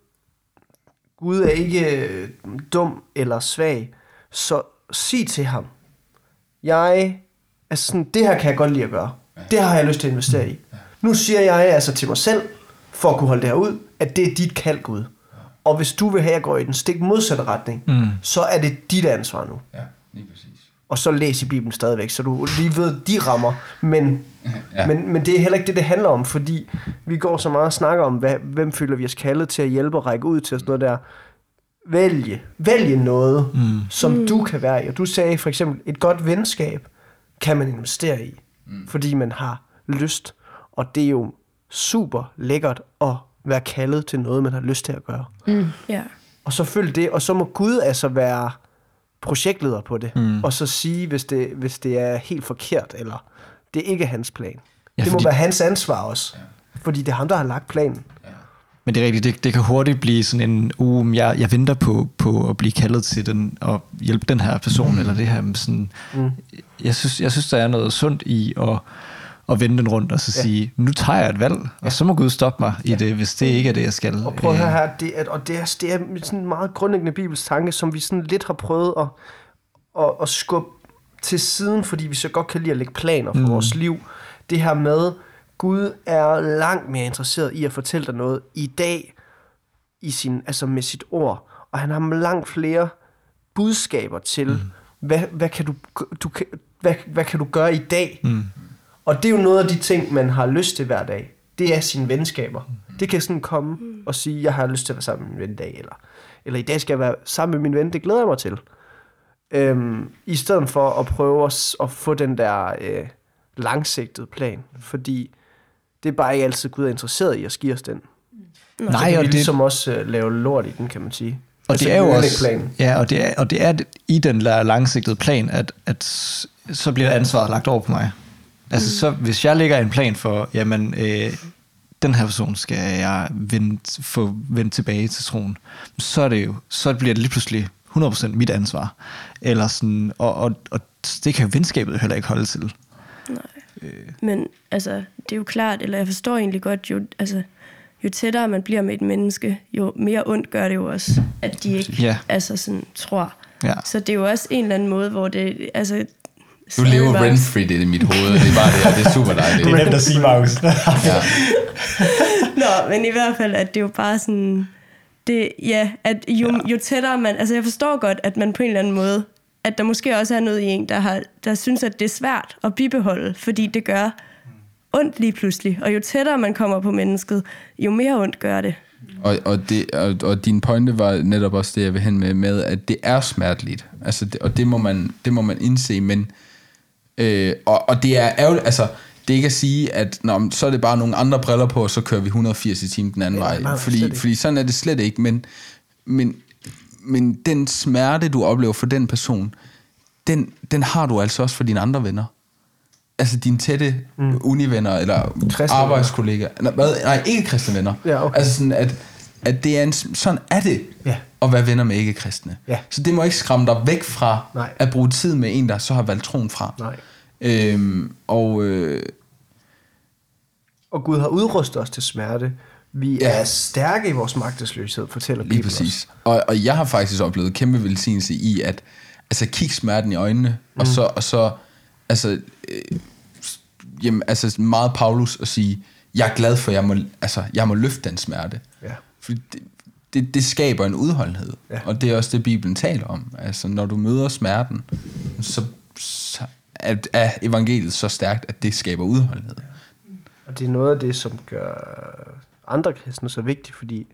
Gud er ikke øh, dum eller svag, så sig til ham, jeg, altså sådan, det her kan jeg godt lide at gøre. Det har jeg lyst til at investere i. Nu siger jeg altså til mig selv, for at kunne holde det her ud, at det er dit kald, Gud. Og hvis du vil have, at jeg går i den stik modsatte retning, mm. så er det dit ansvar nu. Ja, lige præcis. Og så læs i Bibelen stadigvæk, så du lige ved, de rammer. Men, Ja. men, men det er heller ikke det, det handler om, fordi vi går så meget og snakker om, hvad, hvem føler vi os kaldet til at hjælpe og række ud til og sådan noget der. Vælge. Vælge noget, mm. som mm. du kan være i. Og du sagde for eksempel, et godt venskab kan man investere i, mm. fordi man har lyst. Og det er jo super lækkert at være kaldet til noget, man har lyst til at gøre. Ja. Og så følg det, og så må Gud altså være projektleder på det, mm. og så sige, hvis det, hvis det er helt forkert, eller det er ikke hans plan. Ja, Ja, det må fordi- være hans ansvar også, fordi det er ham, der har lagt planen. Men det er rigtigt, det, det kan hurtigt blive sådan en, uh, jeg, jeg venter på, på at blive kaldet til den, og hjælpe den her person, mm. eller det her. men Sådan, mm. jeg, synes, jeg synes, der er noget sundt i at, at vende den rundt, og så ja. sige, nu tager jeg et valg, og så må Gud stoppe mig i det, hvis det ikke er det, jeg skal. Og prøv at Øh, høre her, det er, og det er, det er sådan en meget grundlæggende bibelsk tanke, som vi sådan lidt har prøvet at, at, at skubbe til siden, fordi vi så godt kan lide at lægge planer for mm. vores liv. Det her med, Gud er langt mere interesseret i at fortælle dig noget i dag, i sin, altså med sit ord, og han har langt flere budskaber til, mm. hvad, hvad, kan du, du kan, hvad, hvad kan du gøre i dag? Mm. Og det er jo noget af de ting, man har lyst til hver dag. Det er sine venskaber. Det kan sådan komme og sige, jeg har lyst til at være sammen med min ven i dag, eller, eller i dag skal jeg være sammen med min ven, det glæder jeg mig til. Øhm, I stedet for at prøve at, at få den der øh, langsigtede plan, fordi det er bare ikke altid Gud er interesseret i at give os den. Så Nej, kan og vi det, ligesom også øh, lave lort i den, kan man sige. Og Altså, det er jo også, planen. ja, og det er, og det er i den der langsigtede plan, at, at så bliver ansvaret lagt over på mig. Altså, så hvis jeg lægger en plan for, jamen, øh, den her person skal jeg vende, få vendt tilbage til troen, så, er det jo, så bliver det lige pludselig 100% mit ansvar. Eller sådan, og, og, og det kan venskabet jo heller ikke holde til. Men altså, det er jo klart, eller jeg forstår egentlig godt, jo, altså, jo tættere man bliver med et menneske, jo mere ondt gør det jo også, at de ikke Ja. altså sådan, tror. Ja. Så det er jo også en eller anden måde, hvor det... Altså, Du lever rent-free det i mit hoved, det er bare det, og det er super dejligt. Det er nemt at sige, Markus. Ja. Nå, men i hvert fald, at det er jo bare sådan... Det, ja, at jo, ja. jo tættere man... Altså, jeg forstår godt, at man på en eller anden måde... At der måske også er noget i en, der, har, der synes, at det er svært at bibeholde, fordi det gør ondt lige pludselig. Og jo tættere man kommer på mennesket, jo mere ondt gør det. Og, og, det, og, og din pointe var netop også det, jeg vil hen med, med at det er smerteligt. Altså det, og det må, man, det må man indse, men... Øh, og, og det er ærgerligt, altså... Det er ikke at sige, at nå, så er det bare nogle andre briller på, og så kører vi 180 i timen den anden Ja, vej. nej, fordi, fordi sådan er det slet ikke. Men, men, men den smerte, du oplever for den person, den, den har du altså også for dine andre venner. Altså dine tætte mm. univenner, eller Kristne arbejdskollegaer. Nej, hvad? Nej, ikke kristne venner. Ja, okay. Altså sådan, at, at det er en, sådan er det Ja. at være venner med ikke-kristne. Ja. Så det må ikke skræmme dig væk fra Nej. at bruge tid med en, der så har valgt troen fra. Nej. Øhm, og øh, Og Gud har udrustet os til smerte. Vi Ja. er stærke i vores magtesløshed, fortæller lige Bibelen præcis. Og, og jeg har faktisk oplevet kæmpe velsignelse i at altså, kigge smerten i øjnene, mm. og så, og så altså, øh, jamen, altså meget Paulus at sige, jeg er glad for, at jeg må, altså, jeg må løfte den smerte. Ja. For det, det, det skaber en udholdenhed. Ja. Og det er også det, Bibelen taler om. Altså, når du møder smerten, så, så er, er evangeliet så stærkt, at det skaber udholdenhed. Og det er noget af det, som gør andre kristne så vigtigt, fordi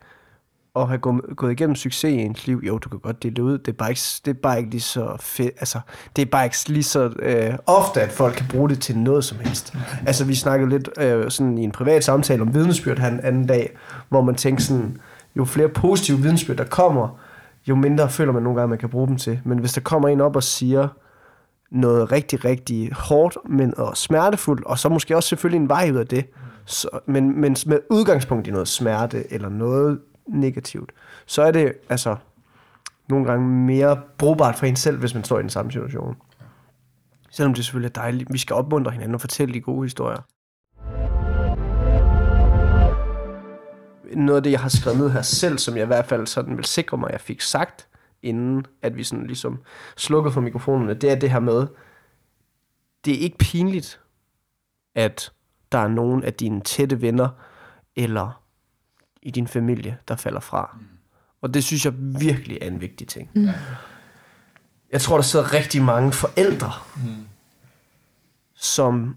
at have gået, gået igennem succes i ens liv, jo, du kan godt dele det ud, det er bare ikke, det er bare ikke lige så fedt, altså, det er bare ikke lige så øh, ofte, at folk kan bruge det til noget som helst. Altså, vi snakkede lidt øh, sådan i en privat samtale om vidnesbyrd her en anden dag, hvor man tænkte sådan, jo flere positive vidnesbyrd, der kommer, jo mindre føler man nogle gange, man kan bruge dem til. Men hvis der kommer en op og siger, noget rigtig, rigtig hårdt, men og smertefuldt, og så måske også selvfølgelig en vej ud af det, så, men, men med udgangspunkt i noget smerte eller noget negativt, så er det altså nogle gange mere brugbart for en selv, hvis man står i den samme situation. Selvom det selvfølgelig er dejligt. Vi skal opmuntre hinanden og fortælle de gode historier. noget af det, jeg har skrevet ned her selv, som jeg i hvert fald sådan vil sikre mig, at jeg fik sagt, inden at vi sådan ligesom slukkede for mikrofonerne, det er det her med, det er ikke pinligt, at der er nogen af dine tætte venner, eller i din familie, der falder fra. Mm. Og det synes jeg virkelig er en vigtig ting. Mm. Jeg tror, der sidder rigtig mange forældre, mm. som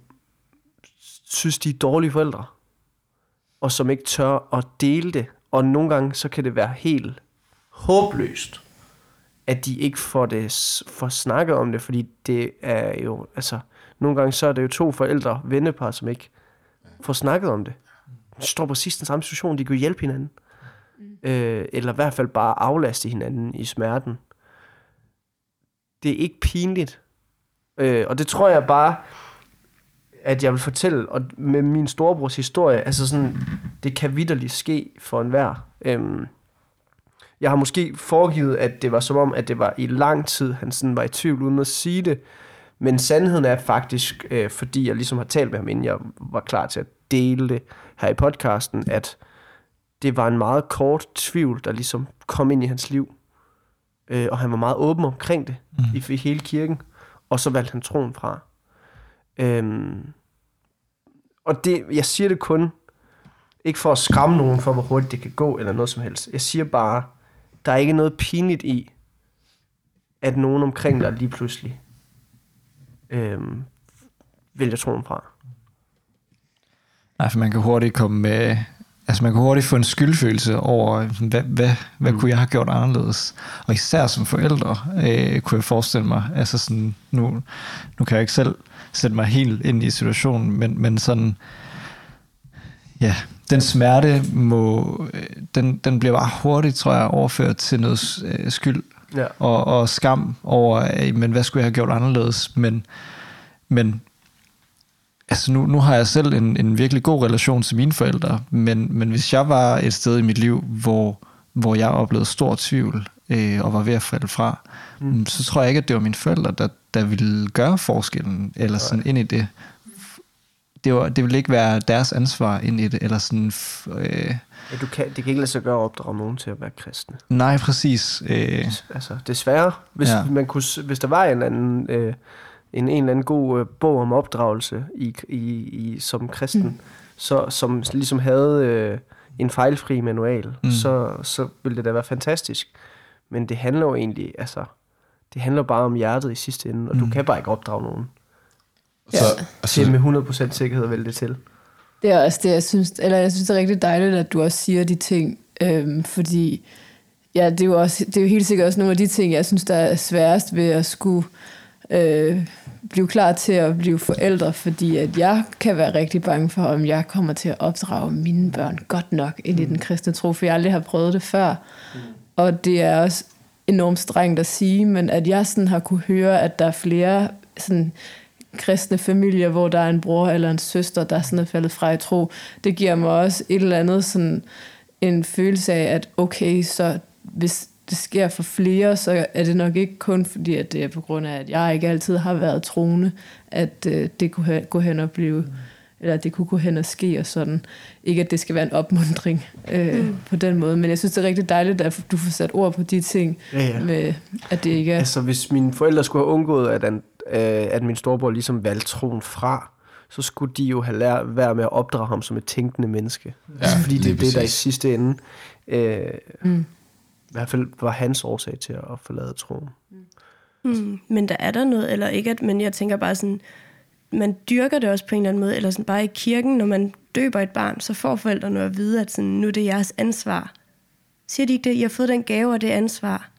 synes, de er dårlige forældre, og som ikke tør at dele det. Og nogle gange, så kan det være helt håbløst, at de ikke får, det, får snakket om det, fordi det er jo, altså, nogle gange så er det jo to forældre, vennepar, som ikke får snakket om det. De står præcis den samme situation, de kan hjælpe hinanden. Mm. Øh, eller i hvert fald bare aflaste hinanden i smerten. Det er ikke pinligt. Øh, og det tror jeg bare, at jeg vil fortælle, og med min storebrors historie, altså sådan, det kan vidderligt ske for enhver. Øhm, jeg har måske foregivet, at det var som om, at det var i lang tid, han sådan var i tvivl uden at sige det. Men sandheden er faktisk, øh, fordi jeg ligesom har talt med ham, inden jeg var klar til at dele det her i podcasten, at det var en meget kort tvivl, der ligesom kom ind i hans liv. Øh, og han var meget åben omkring det mm. i, i hele kirken. Og så valgte han troen fra. Øhm, og det, jeg siger det kun, ikke for at skræmme nogen for, hvor hurtigt det kan gå, eller noget som helst. Jeg siger bare, der er ikke noget pinligt i, at nogen omkring dig lige pludselig øhm, vælger troen fra. Nej, for man kan hurtigt komme med... Altså man kan hurtigt få en skyldfølelse over, hvad, hvad, hvad mm. kunne jeg have gjort anderledes? Og især som forældre, øh, kunne jeg forestille mig, altså sådan, nu, nu kan jeg ikke selv sætte mig helt ind i situationen, men, men sådan, ja, den smerte må, den, den bliver bare hurtigt, tror jeg, overført til noget øh, skyld ja. og, og skam over, men hvad skulle jeg have gjort anderledes? Men, men altså nu, nu har jeg selv en, en virkelig god relation til mine forældre, men, men hvis jeg var et sted i mit liv, hvor, hvor jeg oplevede stor tvivl, øh, og var ved at falde fra, mm. så tror jeg ikke, at det var mine forældre, der, der ville gøre forskellen, eller sådan ind i det. Det, var, det ville ikke være deres ansvar ind i det, eller sådan... Øh, ja, du kan, det kan ikke lade sig gøre at opdrage nogen til at være kristne. Nej, præcis. Øh, altså, desværre. Hvis, ja. man kunne, hvis der var en eller anden... Øh, en, en eller anden god øh, bog om opdragelse i, i, i, som kristen, mm. så, som ligesom havde øh, en fejlfri manual, mm. så, så ville det da være fantastisk. Men det handler jo egentlig, altså, det handler bare om hjertet i sidste ende, og mm. du kan bare ikke opdrage nogen. Ja. Så, altså, til med 100% sikkerhed at vælge det til. Det er også det, jeg synes, eller jeg synes, det er rigtig dejligt, at du også siger de ting, øhm, fordi ja, det er, jo også, det er jo helt sikkert også nogle af de ting, jeg synes, der er sværest ved at skulle øh, blive klar til at blive forældre, fordi at jeg kan være rigtig bange for, om jeg kommer til at opdrage mine børn godt nok ind i den kristne tro, for jeg aldrig har prøvet det før. Mm. Og det er også enormt strengt at sige, men at jeg sådan har kunne høre, at der er flere sådan kristne familier, hvor der er en bror eller en søster, der sådan er faldet fra i tro, det giver mig også et eller andet sådan en følelse af, at okay, så hvis det sker for flere, så er det nok ikke kun fordi, at det er på grund af, at jeg ikke altid har været troende, at øh, det kunne gå hen og blive, mm. eller at det kunne gå hen og ske og sådan. Ikke at det skal være en opmundring øh, mm. på den måde, men jeg synes, det er rigtig dejligt, at du får sat ord på de ting, ja, ja. med at det ikke er... Altså, hvis mine forældre skulle have undgået, at, at min storebror ligesom valgte troen fra, så skulle de jo have lært være med at opdrage ham som et tænkende menneske. Ja, fordi det er det, der i sidste ende... Øh, mm i hvert fald var hans årsag til at forlade troen. Mm, men der er der noget, eller ikke, at, men jeg tænker bare sådan, man dyrker det også på en eller anden måde, eller sådan bare i kirken, når man døber et barn, så får forældrene at vide, at sådan, nu er det jeres ansvar. Siger de ikke det? I har fået den gave og det ansvar.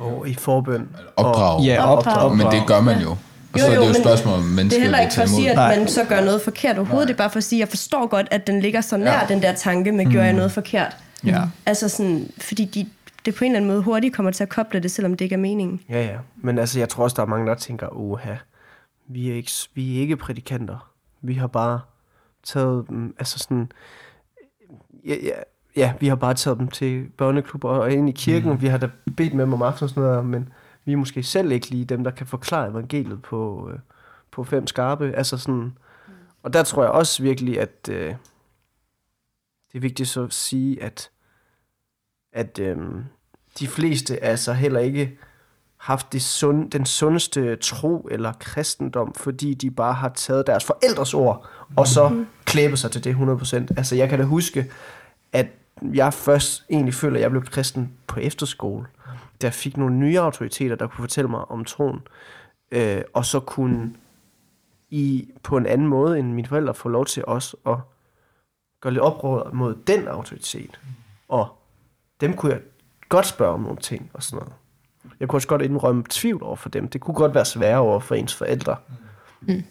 Og i forbøn. Opdrag. Ja, opdrag. opdrag. Men det gør man jo. Og jo, så er det jo et spørgsmål om mennesker. Det er heller ikke for at sige, at Nej. man så gør noget forkert overhovedet. Nej. Det er bare for at sige, at jeg forstår godt, at den ligger så nær ja. den der tanke med, gør jeg mm. noget forkert? Ja. Altså sådan, fordi de, det på en eller anden måde hurtigt kommer til at koble det, selvom det ikke er meningen. Ja, ja. Men altså, jeg tror også, der er mange, der tænker, oha, vi er ikke, vi er ikke prædikanter. Vi har bare taget dem, altså sådan, ja, ja, ja, vi har bare taget dem til børneklubber og ind i kirken, mm. vi har da bedt med dem om aftenen og sådan noget, men vi er måske selv ikke lige dem, der kan forklare evangeliet på, øh, på fem skarpe. Altså sådan, og der tror jeg også virkelig, at øh, det er vigtigt så at sige, at, at øhm, de fleste altså heller ikke haft det sund, den sundeste tro eller kristendom, fordi de bare har taget deres forældres ord, og så klæbet sig til det 100%. Altså jeg kan da huske, at jeg først egentlig føler, at jeg blev kristen på efterskole, da jeg fik nogle nye autoriteter, der kunne fortælle mig om troen, øh, og så kunne i på en anden måde end mine forældre få lov til også at gøre lidt oprør mod den autoritet. Og dem kunne jeg godt spørge om nogle ting og sådan noget. Jeg kunne også godt indrømme tvivl over for dem. Det kunne godt være sværere over for ens forældre. Mm.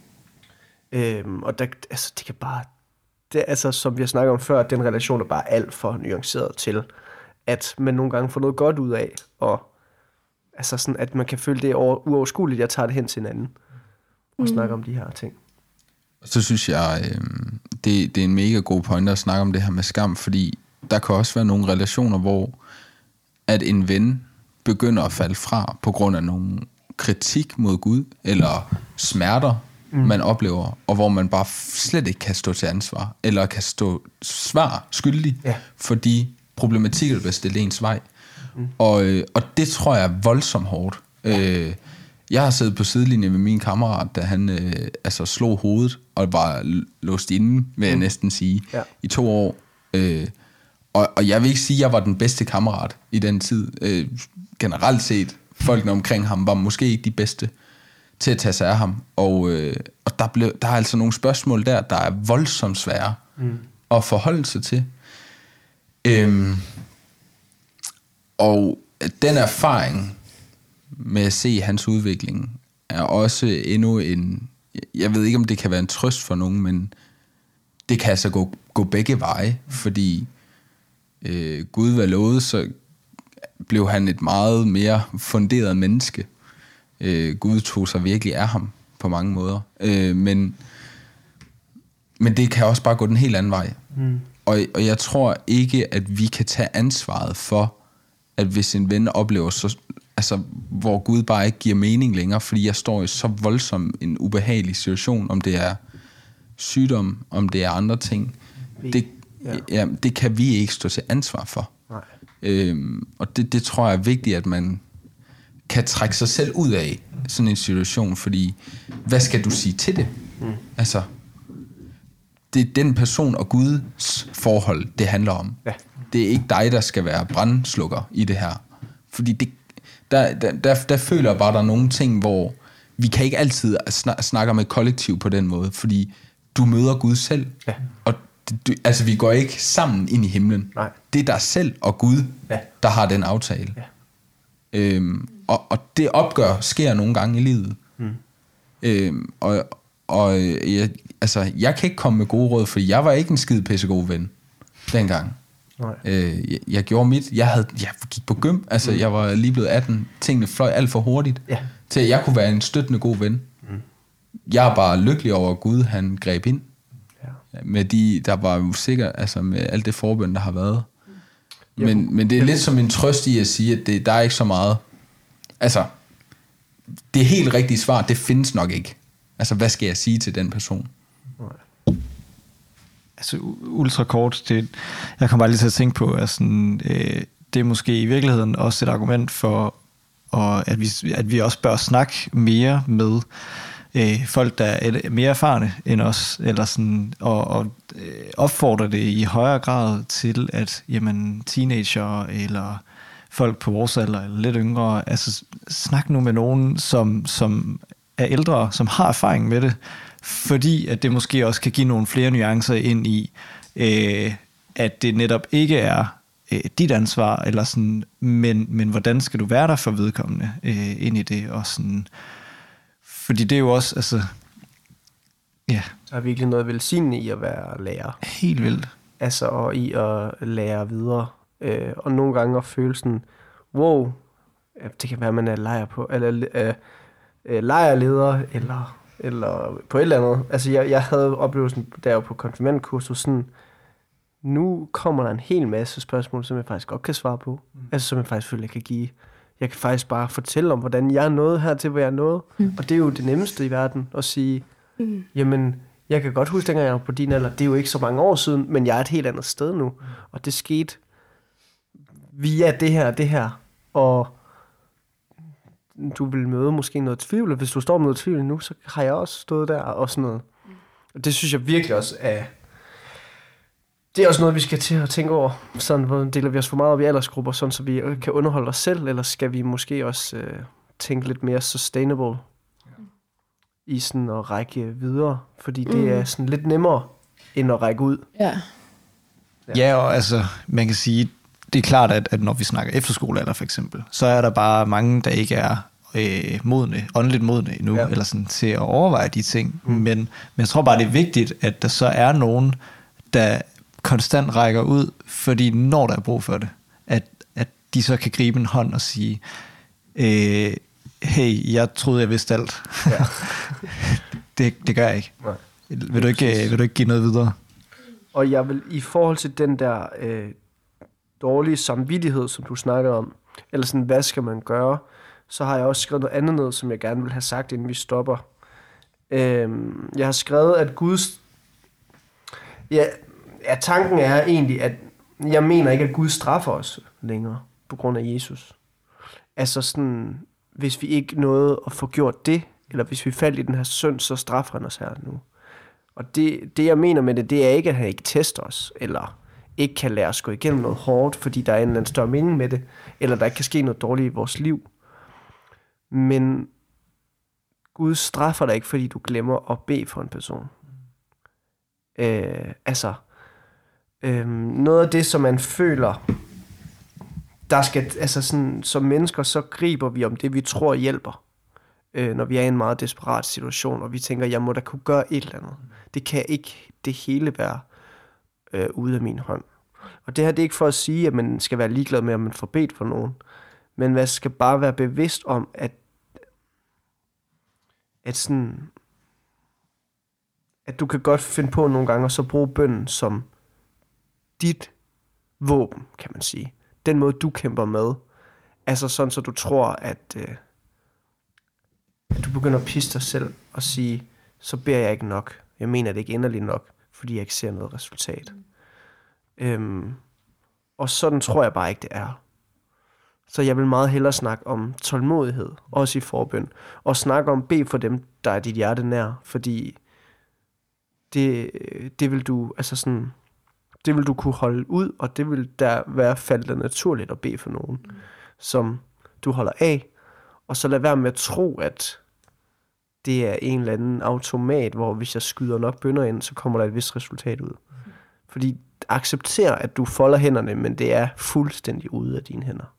Øhm, og der, altså, det kan bare... Det, er altså, som vi har snakket om før, den relation er bare alt for nuanceret til, at man nogle gange får noget godt ud af, og altså sådan, at man kan føle det er over, uoverskueligt, jeg tager det hen til hinanden og mm. snakker om de her ting. Og så synes jeg, øh, det, det er en mega god point at snakke om det her med skam, fordi der kan også være nogle relationer, hvor at en ven begynder at falde fra på grund af nogle kritik mod Gud, eller smerter, mm. man oplever, og hvor man bare slet ikke kan stå til ansvar, eller kan stå svar skyldig Ja. for de problematikker, der bliver stillet ens vej. Mm. Og, øh, og det tror jeg er voldsomt hårdt. Øh, jeg har siddet på sidelinjen med min kammerat, da han øh, altså slog hovedet og var låst inde, vil jeg næsten sige, Ja. i to år. Øh, og, og jeg vil ikke sige, at jeg var den bedste kammerat i den tid. Øh, generelt set, folkene omkring ham var måske ikke de bedste til at tage sig af ham. Og, øh, og der, blev, der er altså nogle spørgsmål der, der er voldsomt svære mm. at forholde sig til. Øhm, og den erfaring med at se hans udvikling er også endnu en... Jeg ved ikke, om det kan være en trøst for nogen, men det kan altså gå, gå begge veje, fordi øh, Gud var lovet, så blev han et meget mere funderet menneske. Øh, Gud tog sig virkelig af ham på mange måder. Øh, men, men det kan også bare gå den helt anden vej. Mm. Og, og jeg tror ikke, at vi kan tage ansvaret for, at hvis en ven oplever, så, altså, hvor Gud bare ikke giver mening længere, fordi jeg står i så voldsom en ubehagelig situation, om det er sygdom, om det er andre ting. Det, ja. Ja, det kan vi ikke stå til ansvar for. Nej. Øhm, og det, det tror jeg er vigtigt, at man kan trække sig selv ud af sådan en situation, fordi hvad skal du sige til det? Mm. Altså, det er den person og Guds forhold, det handler om. Ja. Det er ikke dig, der skal være brandslukker i det her. Fordi det, der, der, der, der føler jeg bare, der er nogle ting, hvor vi kan ikke altid snak, snakke med kollektiv på den måde, fordi du møder Gud selv. Ja. Og du, altså, vi går ikke sammen ind i himlen. Nej. Det er dig selv og Gud, Ja. der har den aftale. Ja. Øhm, og, og det opgør sker nogle gange i livet. Mm. Øhm, og og øh, jeg, altså, jeg kan ikke komme med gode råd, fordi jeg var ikke en skide pissegod ven dengang. Nej. Øh, jeg, jeg gjorde mit. Jeg, havde, jeg gik på gym. Altså, mm. jeg var lige blevet 18. Tingene fløj alt for hurtigt. Ja. Til at jeg kunne være en støttende god ven. Mm. Jeg er bare lykkelig over, at Gud han greb ind. Ja. Med de, der var jo sikkert, altså med alt det forbøn, der har været. Men, men det er lidt som en trøst i at sige, at det, der er ikke så meget. Altså, det helt rigtige svar, det findes nok ikke. Altså, hvad skal jeg sige til den person? altså u- ultra kort, det, jeg kommer bare lige til at tænke på, at sådan, øh, det er måske i virkeligheden også et argument for, og at, vi, at vi også bør snakke mere med øh, folk, der er mere erfarne end os, eller sådan, og, og øh, det i højere grad til, at jamen, teenager eller folk på vores alder, eller lidt yngre, altså snak nu med nogen, som, som er ældre, som har erfaring med det, fordi at det måske også kan give nogle flere nuancer ind i, øh, at det netop ikke er øh, dit ansvar, eller sådan, men, men hvordan skal du være der for vedkommende øh, ind i det, og sådan, fordi det er jo også, altså, ja, Der er virkelig noget velsignende i at være lærer. helt vildt. Altså, og i at lære videre. Øh, og nogle gange at føle sådan, wow, det kan være, man er lejer på, eller øh, øh, lejerleder, eller, eller på et eller andet. Altså, jeg, jeg havde oplevelsen, der jo på konfirmandkursus, sådan, nu kommer der en hel masse spørgsmål, som jeg faktisk godt kan svare på. Mm. Altså, som jeg faktisk føler, jeg kan give. Jeg kan faktisk bare fortælle om, hvordan jeg er nået her til, hvor jeg er nået. Mm. Og det er jo det nemmeste i verden, at sige, mm. jamen, Jeg kan godt huske, dengang jeg var på din alder, det er jo ikke så mange år siden, men jeg er et helt andet sted nu. Og det skete via det her og det her. Og du vil møde måske noget tvivl, og hvis du står med noget tvivl nu, så har jeg også stået der og sådan noget. Og det synes jeg virkelig også er... Det er også noget, vi skal til at tænke over. Sådan, hvordan deler vi os for meget op i aldersgrupper, sådan, så vi kan underholde os selv, eller skal vi måske også øh, tænke lidt mere sustainable i sådan at række videre, fordi det Mm. er sådan lidt nemmere, end at række ud. Ja. Ja, og altså, man kan sige, det er klart, at, at når vi snakker efterskolealder for eksempel, så er der bare mange, der ikke er øh, modne, åndeligt modne endnu, Ja. ja. eller sådan til at overveje de ting. Mm. Men, men jeg tror bare, det er vigtigt, at der så er nogen, der konstant rækker ud, fordi når der er brug for det, at, at de så kan gribe en hånd og sige, øh, hey, jeg troede, jeg vidste alt. Ja. det, det gør jeg ikke. Nej. Vil du ikke, øh, vil du ikke give noget videre? Og jeg vil i forhold til den der øh, dårlige samvittighed, som du snakker om, eller sådan, hvad skal man gøre, så har jeg også skrevet noget andet ned, som jeg gerne vil have sagt, inden vi stopper. Øhm, jeg har skrevet, at Guds... Ja, ja, tanken er egentlig, at jeg mener ikke, at Gud straffer os længere på grund af Jesus. Altså sådan, hvis vi ikke nåede at få gjort det, eller hvis vi faldt i den her synd, så straffer han os her nu. Og det, det, jeg mener med det, det er ikke, at han ikke tester os, eller ikke kan lade os gå igennem noget hårdt, fordi der er en eller anden større mening med det, eller der ikke kan ske noget dårligt i vores liv. Men Gud straffer dig ikke, fordi du glemmer at bede for en person. Øh, altså, øh, noget af det, som man føler, der skal, altså sådan, som mennesker, så griber vi om det, vi tror hjælper øh, når vi er i en meget desperat situation, og vi tænker, jeg må da kunne gøre et eller andet. Det kan ikke det hele være øh, ude af min hånd. Og det her det er ikke for at sige, at man skal være ligeglad med, om man får bedt for nogen, men man skal bare være bevidst om, at, at sådan, at du kan godt finde på nogle gange, at så bruge bønden som dit våben, kan man sige. Den måde, du kæmper med. Altså sådan, så du tror, at... Øh, at du begynder at pisse dig selv og sige, så beder jeg ikke nok. Jeg mener det ikke inderligt nok, fordi jeg ikke ser noget resultat. Mm. Øhm, og sådan tror jeg bare ikke, det er. Så jeg vil meget hellere snakke om tålmodighed, også i forbøn, og snakke om bed for dem, der er dit hjerte nær, fordi det, øh, det vil du, altså sådan, det vil du kunne holde ud, og det vil der være faldet naturligt at bede for nogen, mm. som du holder af, og så lad være med at tro, at det er en eller anden automat, hvor hvis jeg skyder nok bønder ind, så kommer der et vist resultat ud. Fordi accepter, at du folder hænderne, men det er fuldstændig ude af dine hænder.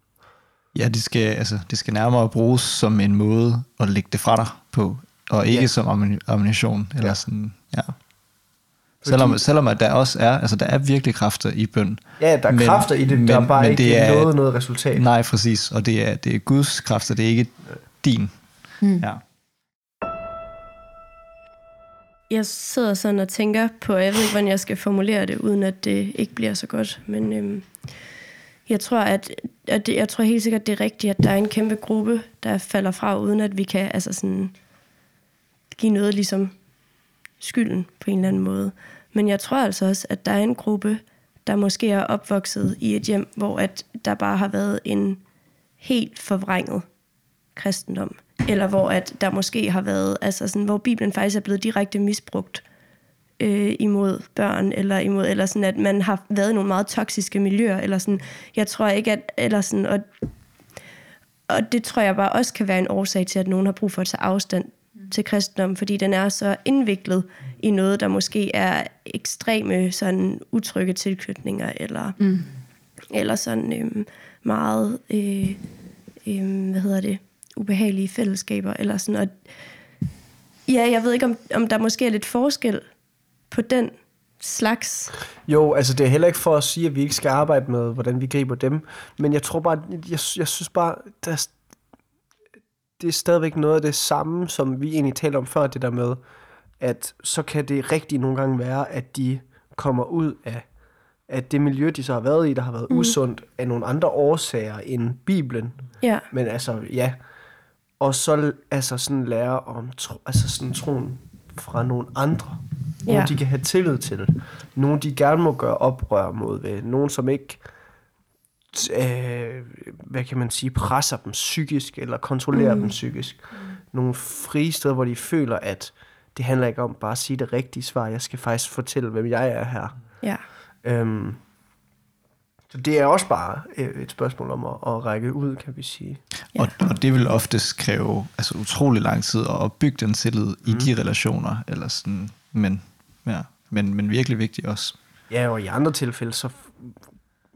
Ja, det skal, altså, det skal nærmere bruges som en måde at lægge det fra dig på, og ikke Ja. som ammuni- ammunition. Eller ja. sådan, ja. Selvom, selvom at der også er, altså der er virkelig kræfter i bøn. Ja, der er Men- kræfter i det, men- der er bare men ikke det er- noget, noget resultat. Nej, præcis. Og det er, det er Guds kræfter, det er ikke din. Mm. Ja. Jeg sidder sådan og tænker på, jeg ved ikke, hvordan jeg skal formulere det, uden at det ikke bliver så godt. Men øhm, jeg tror, at, at det, jeg tror helt sikkert, det er rigtigt, at der er en kæmpe gruppe, der falder fra, uden at vi kan altså sådan, give noget ligesom skylden på en eller anden måde. Men jeg tror altså også, at der er en gruppe, der måske er opvokset i et hjem, hvor at der bare har været en helt forvrænget kristendom. Eller hvor at der måske har været, altså sådan, hvor Bibelen faktisk er blevet direkte misbrugt øh, imod børn, eller imod, eller sådan, at man har været i nogle meget toksiske miljøer, eller sådan, jeg tror ikke, at, eller sådan, og, og det tror jeg bare også kan være en årsag til, at nogen har brug for at tage afstand til kristendom, fordi den er så indviklet i noget, der måske er ekstreme sådan utrygge tilknytninger, eller, mm. eller sådan øhm, meget, øh, øh, hvad hedder det, ubehagelige fællesskaber, eller sådan, og ja, jeg ved ikke, om, om der måske er lidt forskel på den slags. Jo, altså det er heller ikke for at sige, at vi ikke skal arbejde med, hvordan vi griber dem, men jeg tror bare, jeg, jeg synes bare, der, er- det er stadigvæk noget af det samme, som vi egentlig talte om før, det der med, at så kan det rigtigt nogle gange være, at de kommer ud af, af det miljø, de så har været i, der har været mm. usundt, af nogle andre årsager end Bibelen. Ja, Men altså, ja. Og så altså sådan lære om tro, altså sådan troen fra nogle andre. Nogen, Ja. de kan have tillid til. Nogen, de gerne må gøre oprør mod ved. Nogen, som ikke øh, hvad kan man sige, presser dem psykisk, eller kontrollerer mm. dem psykisk. Nogle frie steder, hvor de føler, at det handler ikke om bare at sige det rigtige svar. Jeg skal faktisk fortælle, hvem jeg er her. Ja. Øhm, så det er også bare øh, et spørgsmål om at, at række ud, kan vi sige. Og, og det vil oftest kræve altså, utrolig lang tid at opbygge den tillid mm. i de relationer. Eller sådan, men, ja, men, men virkelig vigtigt også. Ja, og i andre tilfælde, så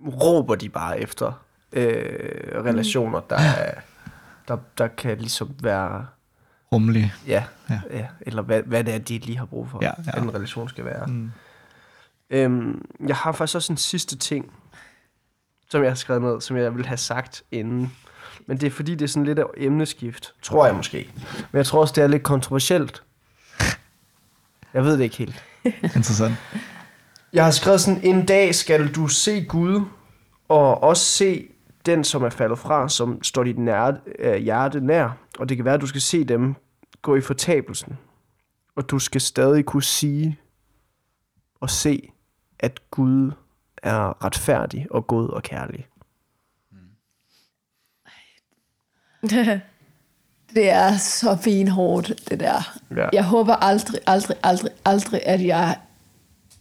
råber de bare efter øh, relationer, der, er, der, der kan ligesom være, Rummelig. ja, Ja. ja. eller hvad, hvad det er, de lige har brug for, Ja, ja, en relation skal være. Mm. Øhm, jeg har faktisk også en sidste ting, som jeg har skrevet ned, som jeg vil have sagt inden. Men det er fordi, det er sådan lidt af emneskift, tror jeg måske. Men jeg tror også, det er lidt kontroversielt. Jeg ved det ikke helt. Interessant. Jeg har skrevet sådan, en dag skal du se Gud, og også se den, som er faldet fra, som står dit nær, øh, hjerte nær. Og det kan være, at du skal se dem gå i fortabelsen. Og du skal stadig kunne sige og se, at Gud er retfærdig og god og kærlig. Det er så benhårdt, det der. Ja. Jeg håber aldrig, aldrig, aldrig, aldrig, at jeg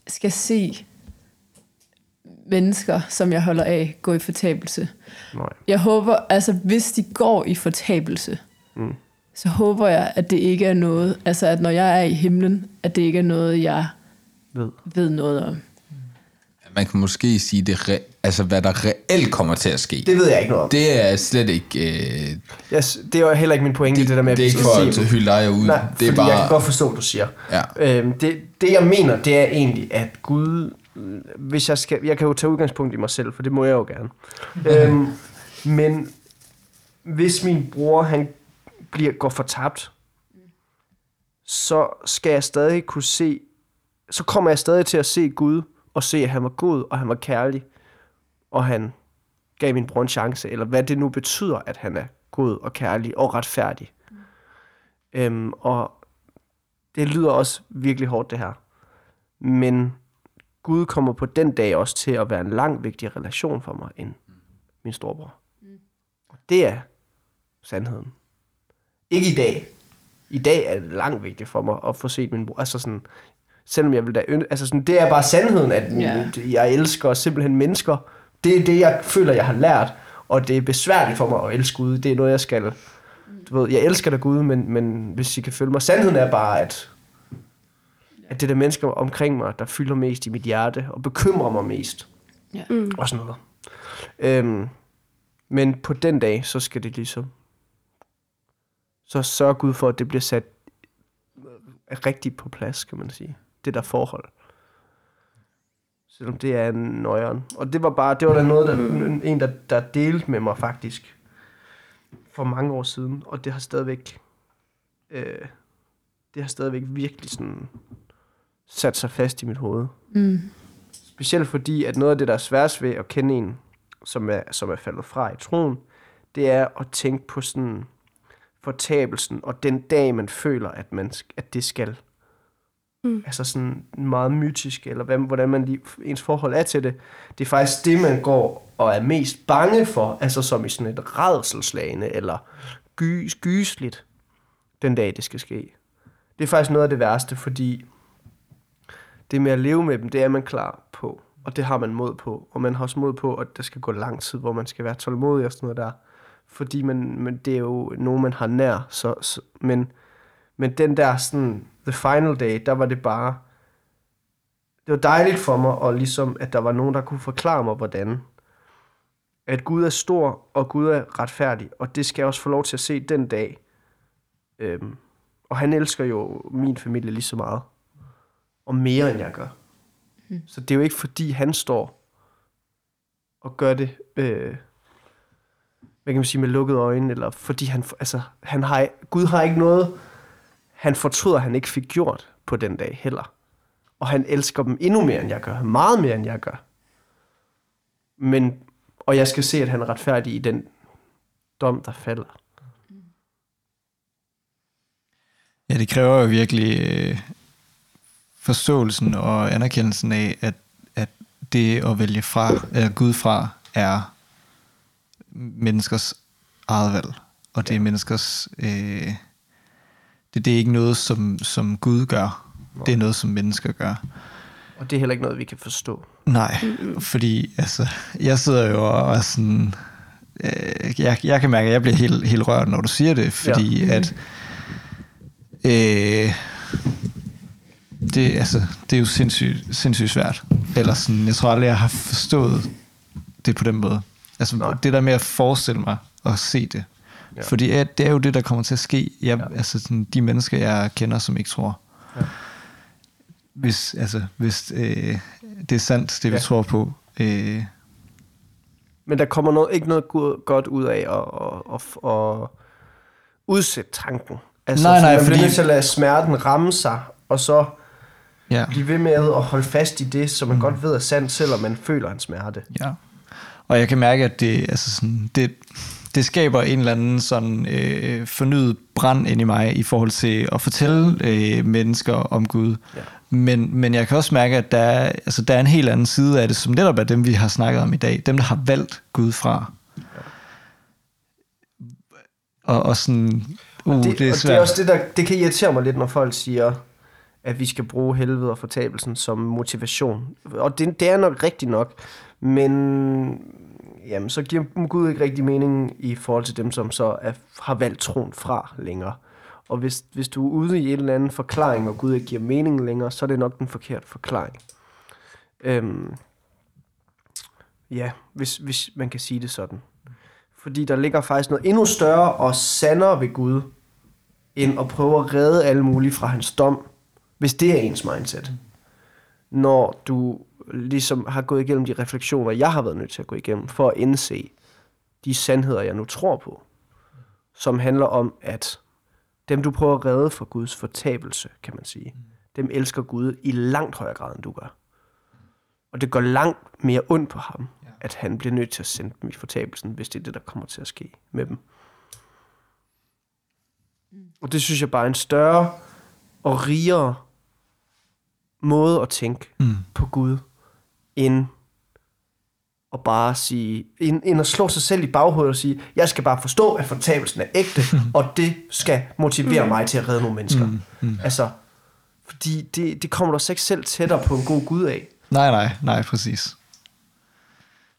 skal se mennesker, som jeg holder af, gå i fortabelse. Nej. Jeg håber, altså hvis de går i fortabelse, mm. så håber jeg, at det ikke er noget, altså at når jeg er i himlen, at det ikke er noget, jeg Ved. ved noget om. Man kan måske sige, det re- altså, hvad der reelt kommer til at ske. Det ved jeg ikke noget om. Det, er slet ikke... Øh, yes, det er heller ikke min pointe, det, det der med, at det er vi ikke skal for at dem. hylde dig ud. Nej, det er fordi jeg kan bare... godt forstå, hvad du siger. Ja. Øhm, det, det jeg mener, det er egentlig, at Gud, hvis jeg skal, jeg kan jo tage udgangspunkt i mig selv, for det må jeg jo gerne. øhm, men hvis min bror, han bliver, går fortabt, så skal jeg stadig kunne se, så kommer jeg stadig til at se Gud, og se, at han var god, og han var kærlig, og han gav min bror en chance, eller hvad det nu betyder, at han er god og kærlig og retfærdig. Øhm, og det lyder også virkelig hårdt, det her. Men Gud kommer på den dag også til at være en langt vigtig relation for mig end min storebror. Og det er sandheden. Ikke i dag. I dag er det langt vigtigt for mig at få set min bror. Altså sådan, selvom jeg vil da ønske, altså sådan, det er bare sandheden, at ja. jeg elsker simpelthen mennesker. Det er det, jeg føler, jeg har lært. Og det er besværligt for mig at elske Gud. Det er noget, jeg skal du ved, jeg elsker dig Gud, men, men hvis I kan følge mig, sandheden er bare, at, at det er der mennesker omkring mig, der fylder mest i mit hjerte, og bekymrer mig mest. Ja. Mm. Og sådan noget. Øhm, men på den dag, så skal det ligesom, så sørger Gud for, at det bliver sat rigtigt på plads, kan man sige. Det der forhold. Selvom det er en nøjeren. Og det var bare, det var der noget, der, en, der, der delte med mig faktisk for mange år siden, og det har stadigvæk, øh, det har stadigvæk virkelig sådan sat sig fast i mit hoved. Mm. Specielt fordi, at noget af det, der er sværest ved at kende en, som er, som er faldet fra i troen, det er at tænke på sådan fortabelsen, og den dag, man føler, at, man, at det skal. Mm. Altså sådan meget mytisk, eller hvad, hvordan man lige, ens forhold er til det. Det er faktisk det, man går og er mest bange for, altså som i sådan et redselslagende, eller gys, gysligt, den dag, det skal ske. Det er faktisk noget af det værste, fordi det med at leve med dem, det er man klar på, og det har man mod på, og man har også mod på, at der skal gå lang tid, hvor man skal være tålmodig og sådan noget der, fordi man, men det er jo nogen, man har nær, så, så, men, men den der sådan, the final day, der var det bare, det var dejligt for mig, og ligesom, at der var nogen, der kunne forklare mig, hvordan, at Gud er stor, og Gud er retfærdig, og det skal jeg også få lov til at se den dag. Øhm, og han elsker jo min familie lige så meget, og mere end jeg gør. Så det er jo ikke fordi, han står og gør det, øh, hvad kan man sige, med lukkede øjne, eller fordi han, altså, han har, Gud har ikke noget, han fortryder, han ikke fik gjort på den dag heller. Og han elsker dem endnu mere, end jeg gør. Meget mere, end jeg gør. Men, og jeg skal se, at han er retfærdig i den dom, der falder. Ja, det kræver jo virkelig øh, forståelsen og anerkendelsen af, at, at det at vælge fra, eller Gud fra, er menneskers eget valg. Og det er menneskers... Øh, det, det er ikke noget, som, som Gud gør. Det er noget, som mennesker gør. Og det er heller ikke noget, vi kan forstå. Nej, fordi altså, jeg sidder jo og er sådan... Øh, jeg, jeg kan mærke, at jeg bliver helt, helt rørt, når du siger det, fordi ja. at... Øh, det, altså, det er jo sindssygt, sindssygt svært. Eller sådan, jeg tror aldrig, jeg har forstået det på den måde. Altså, Nej. det der med at forestille mig og se det. Ja. Ja. Fordi at det er jo det, der kommer til at ske. Jeg, Ja. ja. Altså, sådan, de mennesker, jeg kender, som ikke tror. Ja. Hvis, altså, hvis øh, det er sandt, det vi Ja. tror på. Øh, Men der kommer noget, ikke noget go- godt ud af at, at, at, at udsætte tanken. Altså, Nej, nej, man bliver fordi- nødt til at lade smerten ramme sig, og så ja. blive ved med at holde fast i det, som man mm. godt ved er sandt, selvom man føler en smerte. Ja. Og jeg kan mærke, at det, altså sådan, det, det skaber en eller anden sådan øh, fornyet brand ind i mig i forhold til at fortælle øh, mennesker om Gud. Ja. Men, men jeg kan også mærke, at der er, altså, der er en helt anden side af det, som netop er dem, vi har snakket om i dag. Dem, der har valgt Gud fra. Og, og sådan, uh, det, det, det er og svært. det er også det, der det kan irritere mig lidt, når folk siger, at vi skal bruge helvede og fortabelsen som motivation. Og det, det er nok rigtigt nok, men jamen, så giver Gud ikke rigtig mening i forhold til dem, som så er, har valgt troen fra længere. Og hvis, hvis du er ude i en eller anden forklaring, og Gud ikke giver mening længere, så er det nok den forkerte forklaring. Øhm, ja, hvis, hvis man kan sige det sådan. Fordi der ligger faktisk noget endnu større og sandere ved Gud, end at prøve at redde alle mulige fra hans dom, hvis det er ens mindset. Når du ligesom har gået igennem de refleksioner, jeg har været nødt til at gå igennem, for at indse de sandheder, jeg nu tror på, som handler om, at dem, du prøver at redde fra Guds fortabelse, kan man sige, dem elsker Gud i langt højere grad, end du gør. Og det går langt mere ondt på ham, at han bliver nødt til at sende dem i fortabelsen, hvis det er det, der kommer til at ske med dem. Og det synes jeg bare er en større og rigere måde at tænke Mm. på Gud, end at bare sige, end, end at slå sig selv i baghovedet og sige, jeg skal bare forstå, at fortabelsen er ægte, og det skal motivere mig til at redde nogle mennesker. Mm, mm. Altså, fordi det, det kommer du så ikke selv tættere på en god Gud af. Nej, nej, nej, præcis.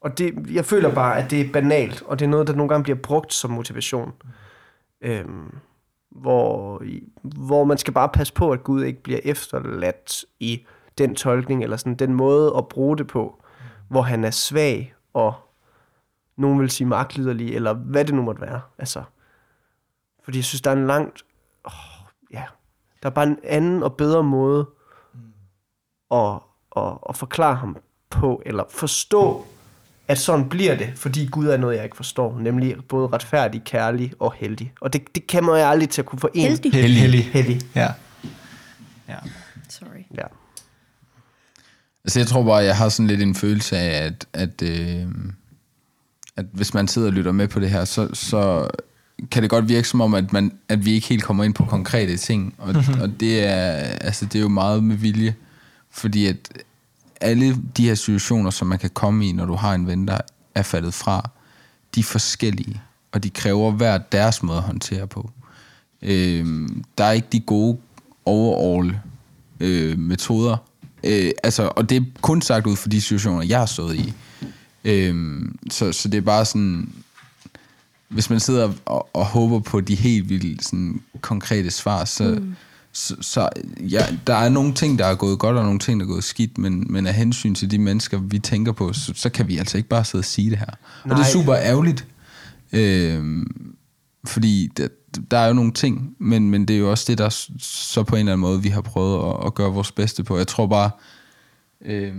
Og det, jeg føler bare, at det er banalt, og det er noget, der nogle gange bliver brugt som motivation. Øhm, hvor, hvor man skal bare passe på, at Gud ikke bliver efterladt i den tolkning, eller sådan den måde at bruge det på, hvor han er svag, og nogen vil sige magtliderlig, eller hvad det nu måtte være. Altså, fordi jeg synes, der er en langt... Oh, ja, der er bare en anden og bedre måde at, at, at forklare ham på, eller forstå, at sådan bliver det, fordi Gud er noget, jeg ikke forstår, nemlig både retfærdig, kærlig og heldig. Og det, det kommer jeg aldrig til at kunne forene. Heldig. Heldig. Heldig. Heldig, Ja. ja. Sorry. ja. Altså jeg tror bare, jeg har sådan lidt en følelse af, at, at, øh, at hvis man sidder og lytter med på det her, så, så kan det godt virke som om, at, man, at vi ikke helt kommer ind på konkrete ting. Og, mm-hmm. og det, er, altså, det er jo meget med vilje. Fordi at alle de her situationer, som man kan komme i, når du har en ven, der er faldet fra, de er forskellige. Og de kræver hver deres måde at håndtere på. Øh, der er ikke de gode overall øh, metoder. Øh, altså, og det er kun sagt ud for de situationer, jeg har stået i. Øh, så, så det er bare sådan, hvis man sidder og, og håber på de helt vildt sådan, konkrete svar, så, mm. så, så ja, der er nogle ting, der er gået godt, og nogle ting, der er gået skidt, men, men af hensyn til de mennesker, vi tænker på, så, så kan vi altså ikke bare sidde og sige det her. Nej. Og det er super ærgerligt. Øh, fordi der, der er jo nogle ting, men, men det er jo også det, der så på en eller anden måde, vi har prøvet at, at gøre vores bedste på. Jeg tror bare, øh,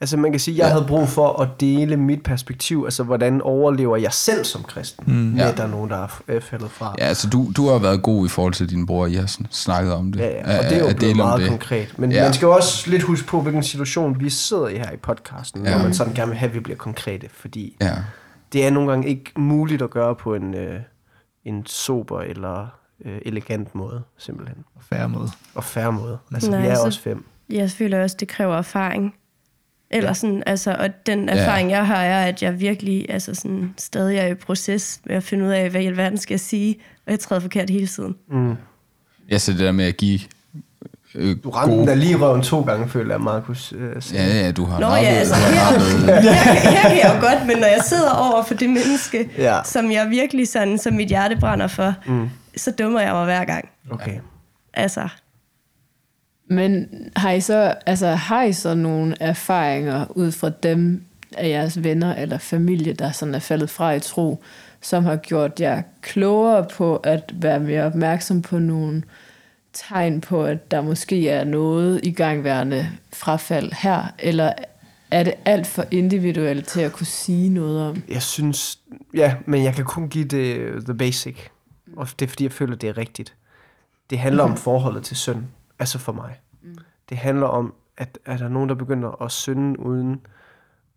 Altså man kan sige, at jeg Ja. havde brug for at dele mit perspektiv, altså hvordan overlever jeg selv som kristen, mm, med Ja. at der er nogen, der er faldet fra. ja, altså du, du har været god i forhold til din bror, I har snakket om det. Ja, ja, og det er jo blevet meget det. konkret. Men Ja. man skal også lidt huske på, hvilken situation vi sidder i her i podcasten. Ja. når man sådan gerne vil have, at vi bliver konkrete, fordi Ja. det er nogle gange ikke muligt at gøre på en, øh, en sober eller øh, elegant måde, simpelthen. Færre måde. Og færre måde. Altså, Nej, vi er så- også fem. Jeg føler også, det kræver erfaring. Eller Ja. sådan, altså, og den erfaring, jeg har, er, at jeg virkelig altså sådan, stadig er i proces med at finde ud af, hvad i alverden skal jeg sige, og jeg træder forkert hele tiden. Mm. Ja, så det der med at give øh, Du ramte den der lige røven to gange, føler jeg, Markus. Øh, Ja, ja, du har Nå nappet- ja, altså her, nappet- her, her kan jeg jo godt, men når jeg sidder over for det menneske, Ja. som jeg virkelig sådan, som mit hjerte brænder for, Mm. så dummer jeg mig hver gang. Okay. Altså, Men har I så, altså, har I så nogle erfaringer ud fra dem af jeres venner eller familie, der sådan er faldet fra i tro, som har gjort jer klogere på at være mere opmærksom på nogle tegn på, at der måske er noget igangværende frafald her, eller er det alt for individuelt til at kunne sige noget om? Jeg synes, ja, men jeg kan kun give det the basic. Og det er fordi, jeg føler, det er rigtigt. Det handler om forholdet til synd. Altså for mig. Det handler om, at er der nogen, der begynder at synde uden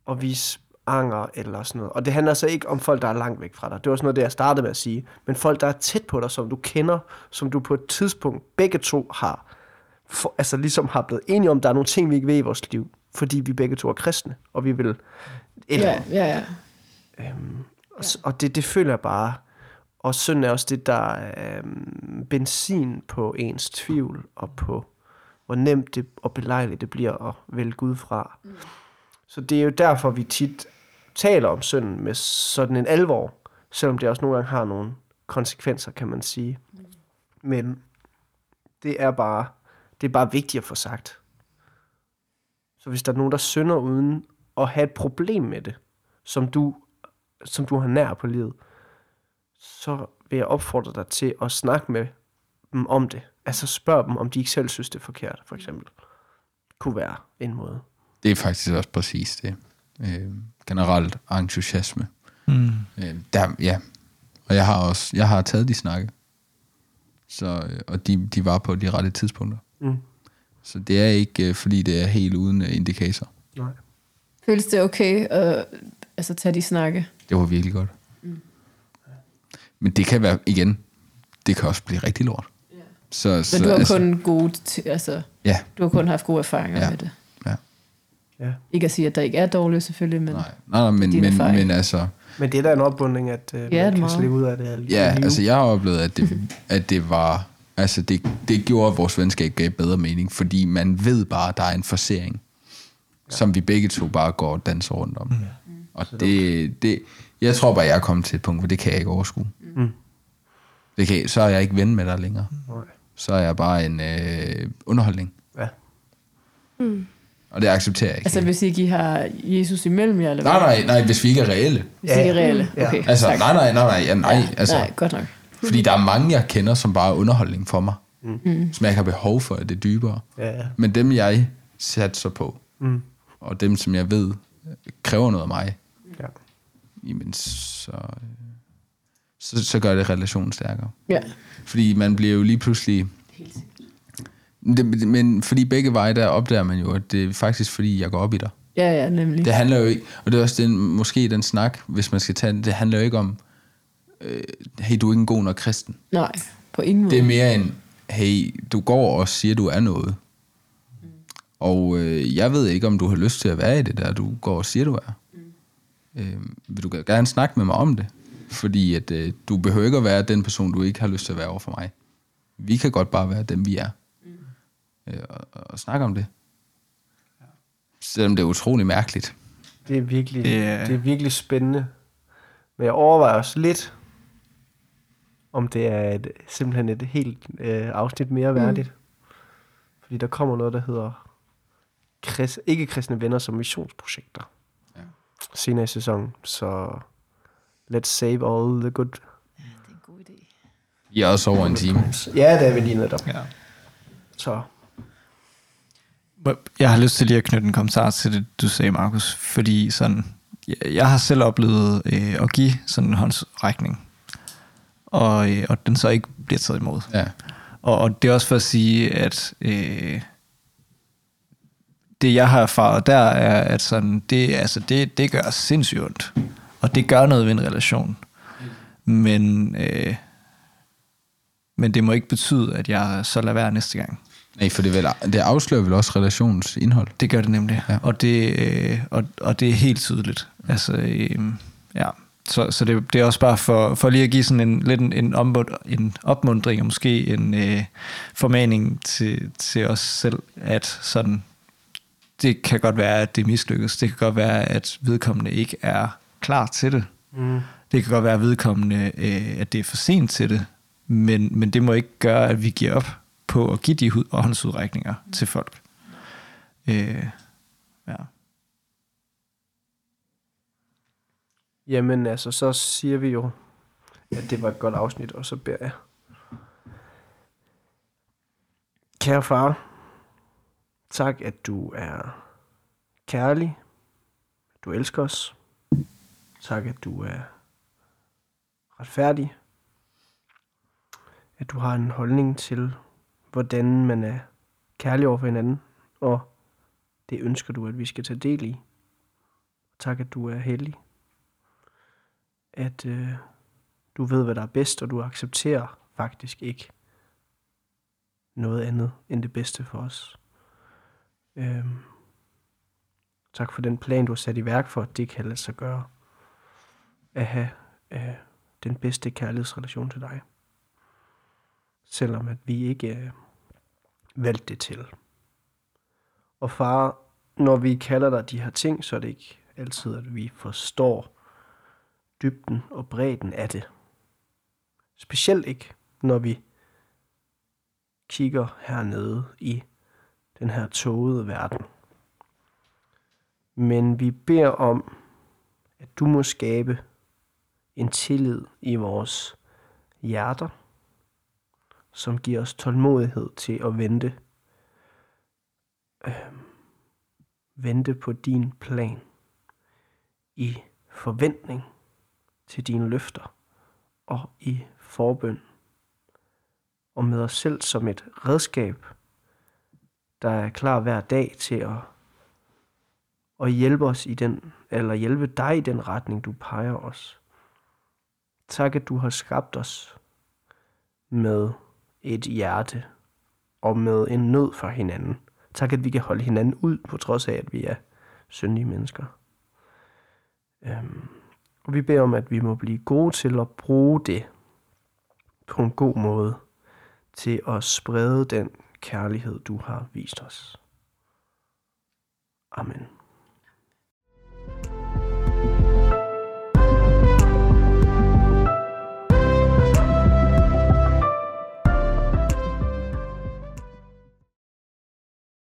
at vise anger eller sådan noget. Og det handler så ikke om folk, der er langt væk fra dig. Det var sådan noget, det jeg startede med at sige. Men folk, der er tæt på dig, som du kender, som du på et tidspunkt begge to har, for, altså ligesom har blevet enige om, der er nogle ting, vi ikke ved i vores liv, fordi vi begge to er kristne, og vi vil eller Ja, ja, ja. Øhm, og, s- og det, det føler jeg bare. Og synd er også det, der er øhm, benzin på ens tvivl, og på hvor nemt det og belejligt det bliver at vælge Gud fra. Mm. Så det er jo derfor, vi tit taler om synden med sådan en alvor, selvom det også nogle gange har nogle konsekvenser, kan man sige. Men det er bare, det er bare vigtigt at få sagt. Så hvis der er nogen, der synder uden at have et problem med det, som du, som du har nær på livet, så vil jeg opfordre dig til at snakke med dem om det. Altså spørg dem, om de ikke selv synes, det er forkert, for eksempel. Kunne være en måde. Det er faktisk også præcis det. Øh, generelt entusiasme. Mm. Øh, der, ja. Og jeg har også jeg har taget de snakke. Så, øh, og de, de var på de rette tidspunkter. Mm. Så det er ikke, øh, fordi det er helt uden øh, indikator. Nej. Føles det okay at altså, tage de snakke? Det var virkelig godt. Men det kan være, igen, det kan også blive rigtig lort. Så, så, Men du har altså, kun gode, altså, Ja, du har kun haft gode erfaringer Ja. med det. Ja. Ikke at sige, at der ikke er dårligt selvfølgelig, men Nej, nej, nej men, din men, men altså, Men det er da en opbundning, at øh, Ja, man det kan slippe ud af det. her ja, liv. altså jeg har oplevet, at det, at det var, altså det, det gjorde, at vores venskab gav bedre mening, fordi man ved bare, at der er en forsering, ja. som vi begge to bare går og danser rundt om. Og det, det, jeg tror bare, jeg er kommet til et punkt, hvor det kan jeg ikke overskue. Mm. Det kan, så er jeg ikke ven med dig længere. Nej. Så er jeg bare en øh, underholdning. Ja. Og det accepterer jeg ikke. altså hvis ikke I har Jesus imellem jer, eller nej, nej, nej, hvis vi ikke er reelle. Hvis I ikke er reelle. Ja. Okay, Altså, tak. nej, nej, nej, nej, ja, nej, altså, Nej, godt nok. fordi der er mange, jeg kender, som bare er underholdning for mig. Mm. Som jeg ikke har behov for, at det er dybere. Ja, ja. Men dem, jeg satser på, Mm. og dem, som jeg ved, kræver noget af mig, ja. jamen, så, så, så gør det relationen stærkere. Ja. Fordi man bliver jo lige pludselig... Det, men fordi begge veje, der opdager man jo, at det er faktisk fordi, jeg går op i dig. Ja, ja, nemlig. Det handler jo ikke, og det er også den, måske den snak, hvis man skal tage den, det handler jo ikke om, øh, hey, du er ikke en god nok kristen. Nej, på ingen måde. Det er mere en, hey, du går og siger, du er noget. Og øh, jeg ved ikke, om du har lyst til at være i det der, du går og siger, du er. Øh, vil du gerne snakke med mig om det? Fordi at, øh, du behøver ikke at være den person, du ikke har lyst til at være over for mig. Vi kan godt bare være dem, vi er. Øh, og, og snakke om det. Selvom det er utrolig mærkeligt. Det er virkelig, Det det er- er... det er virkelig spændende. Men jeg overvejer også lidt, om det er et, simpelthen et helt øh, afsnit mere værdigt. Mm. Fordi der kommer noget, der hedder krist, ikke-kristne venner som missionsprojekter. Ja. Senere i sæsonen. Så let's save all the good. I er også over en time. Ja, det er vi lige netop. Ja. Så Jeg har lyst til lige at knytte en kommentar til det, du sagde, Markus. Fordi sådan, jeg, jeg har selv oplevet øh, at give sådan en håndsrækning. Og, øh, og den så ikke bliver taget imod. Ja. Og, og det er også for at sige, at øh, det jeg har erfaret der er, at sådan, det, altså, det, det gør sindssygt ondt. Og det gør noget ved en relation. Men, øh, men det må ikke betyde, at jeg så lader være næste gang. Nej, for det, vel, det afslører vel også relationens indhold. Det gør det nemlig, Ja. og, det, øh, og, og det er helt tydeligt. Altså, øh, ja. Så, så det, det er også bare for, for lige at give sådan en, lidt en, en, ombud, en opmundring, og måske en øh, formaning til, til os selv, at sådan, det kan godt være, at det mislykkes. Det kan godt være, at vedkommende ikke er klar til det. Mm. Det kan godt være, at vedkommende, øh, at det er for sent til det, men, men det må ikke gøre, at vi giver op på at give de hud- håndsudrækninger til folk. Øh, ja. Jamen altså, så siger vi jo, at det var et godt afsnit, og så beder jeg. Kære far, tak at du er kærlig, du elsker os. Tak at du er retfærdig, at du har en holdning til, hvordan man er kærlig over for hinanden, og det ønsker du, at vi skal tage del i. Tak at du er heldig. at øh, du ved, hvad der er bedst, og du accepterer faktisk ikke noget andet end det bedste for os. Øhm, tak for den plan, du har sat i værk for, at det kan lade sig gøre at have øh, den bedste kærlighedsrelation til dig. Selvom at vi ikke øh, valgte det til. Og far, når vi kalder dig de her ting, så er det ikke altid, at vi forstår, dybden og bredden af det. Specielt ikke, når vi kigger hernede i den her tågede verden. Men vi beder om, at du må skabe en tillid i vores hjerter, som giver os tålmodighed til at vente, øh, vente på din plan i forventning til dine løfter og i forbøn. Og med os selv som et redskab, der er klar hver dag til at, at hjælpe os i den, eller hjælpe dig i den retning, du peger os. Tak, at du har skabt os med et hjerte og med en nød for hinanden. Tak, at vi kan holde hinanden ud, på trods af, at vi er syndige mennesker. Øhm, og vi beder om, at vi må blive gode til at bruge det på en god måde til at sprede den kærlighed, du har vist os. Amen.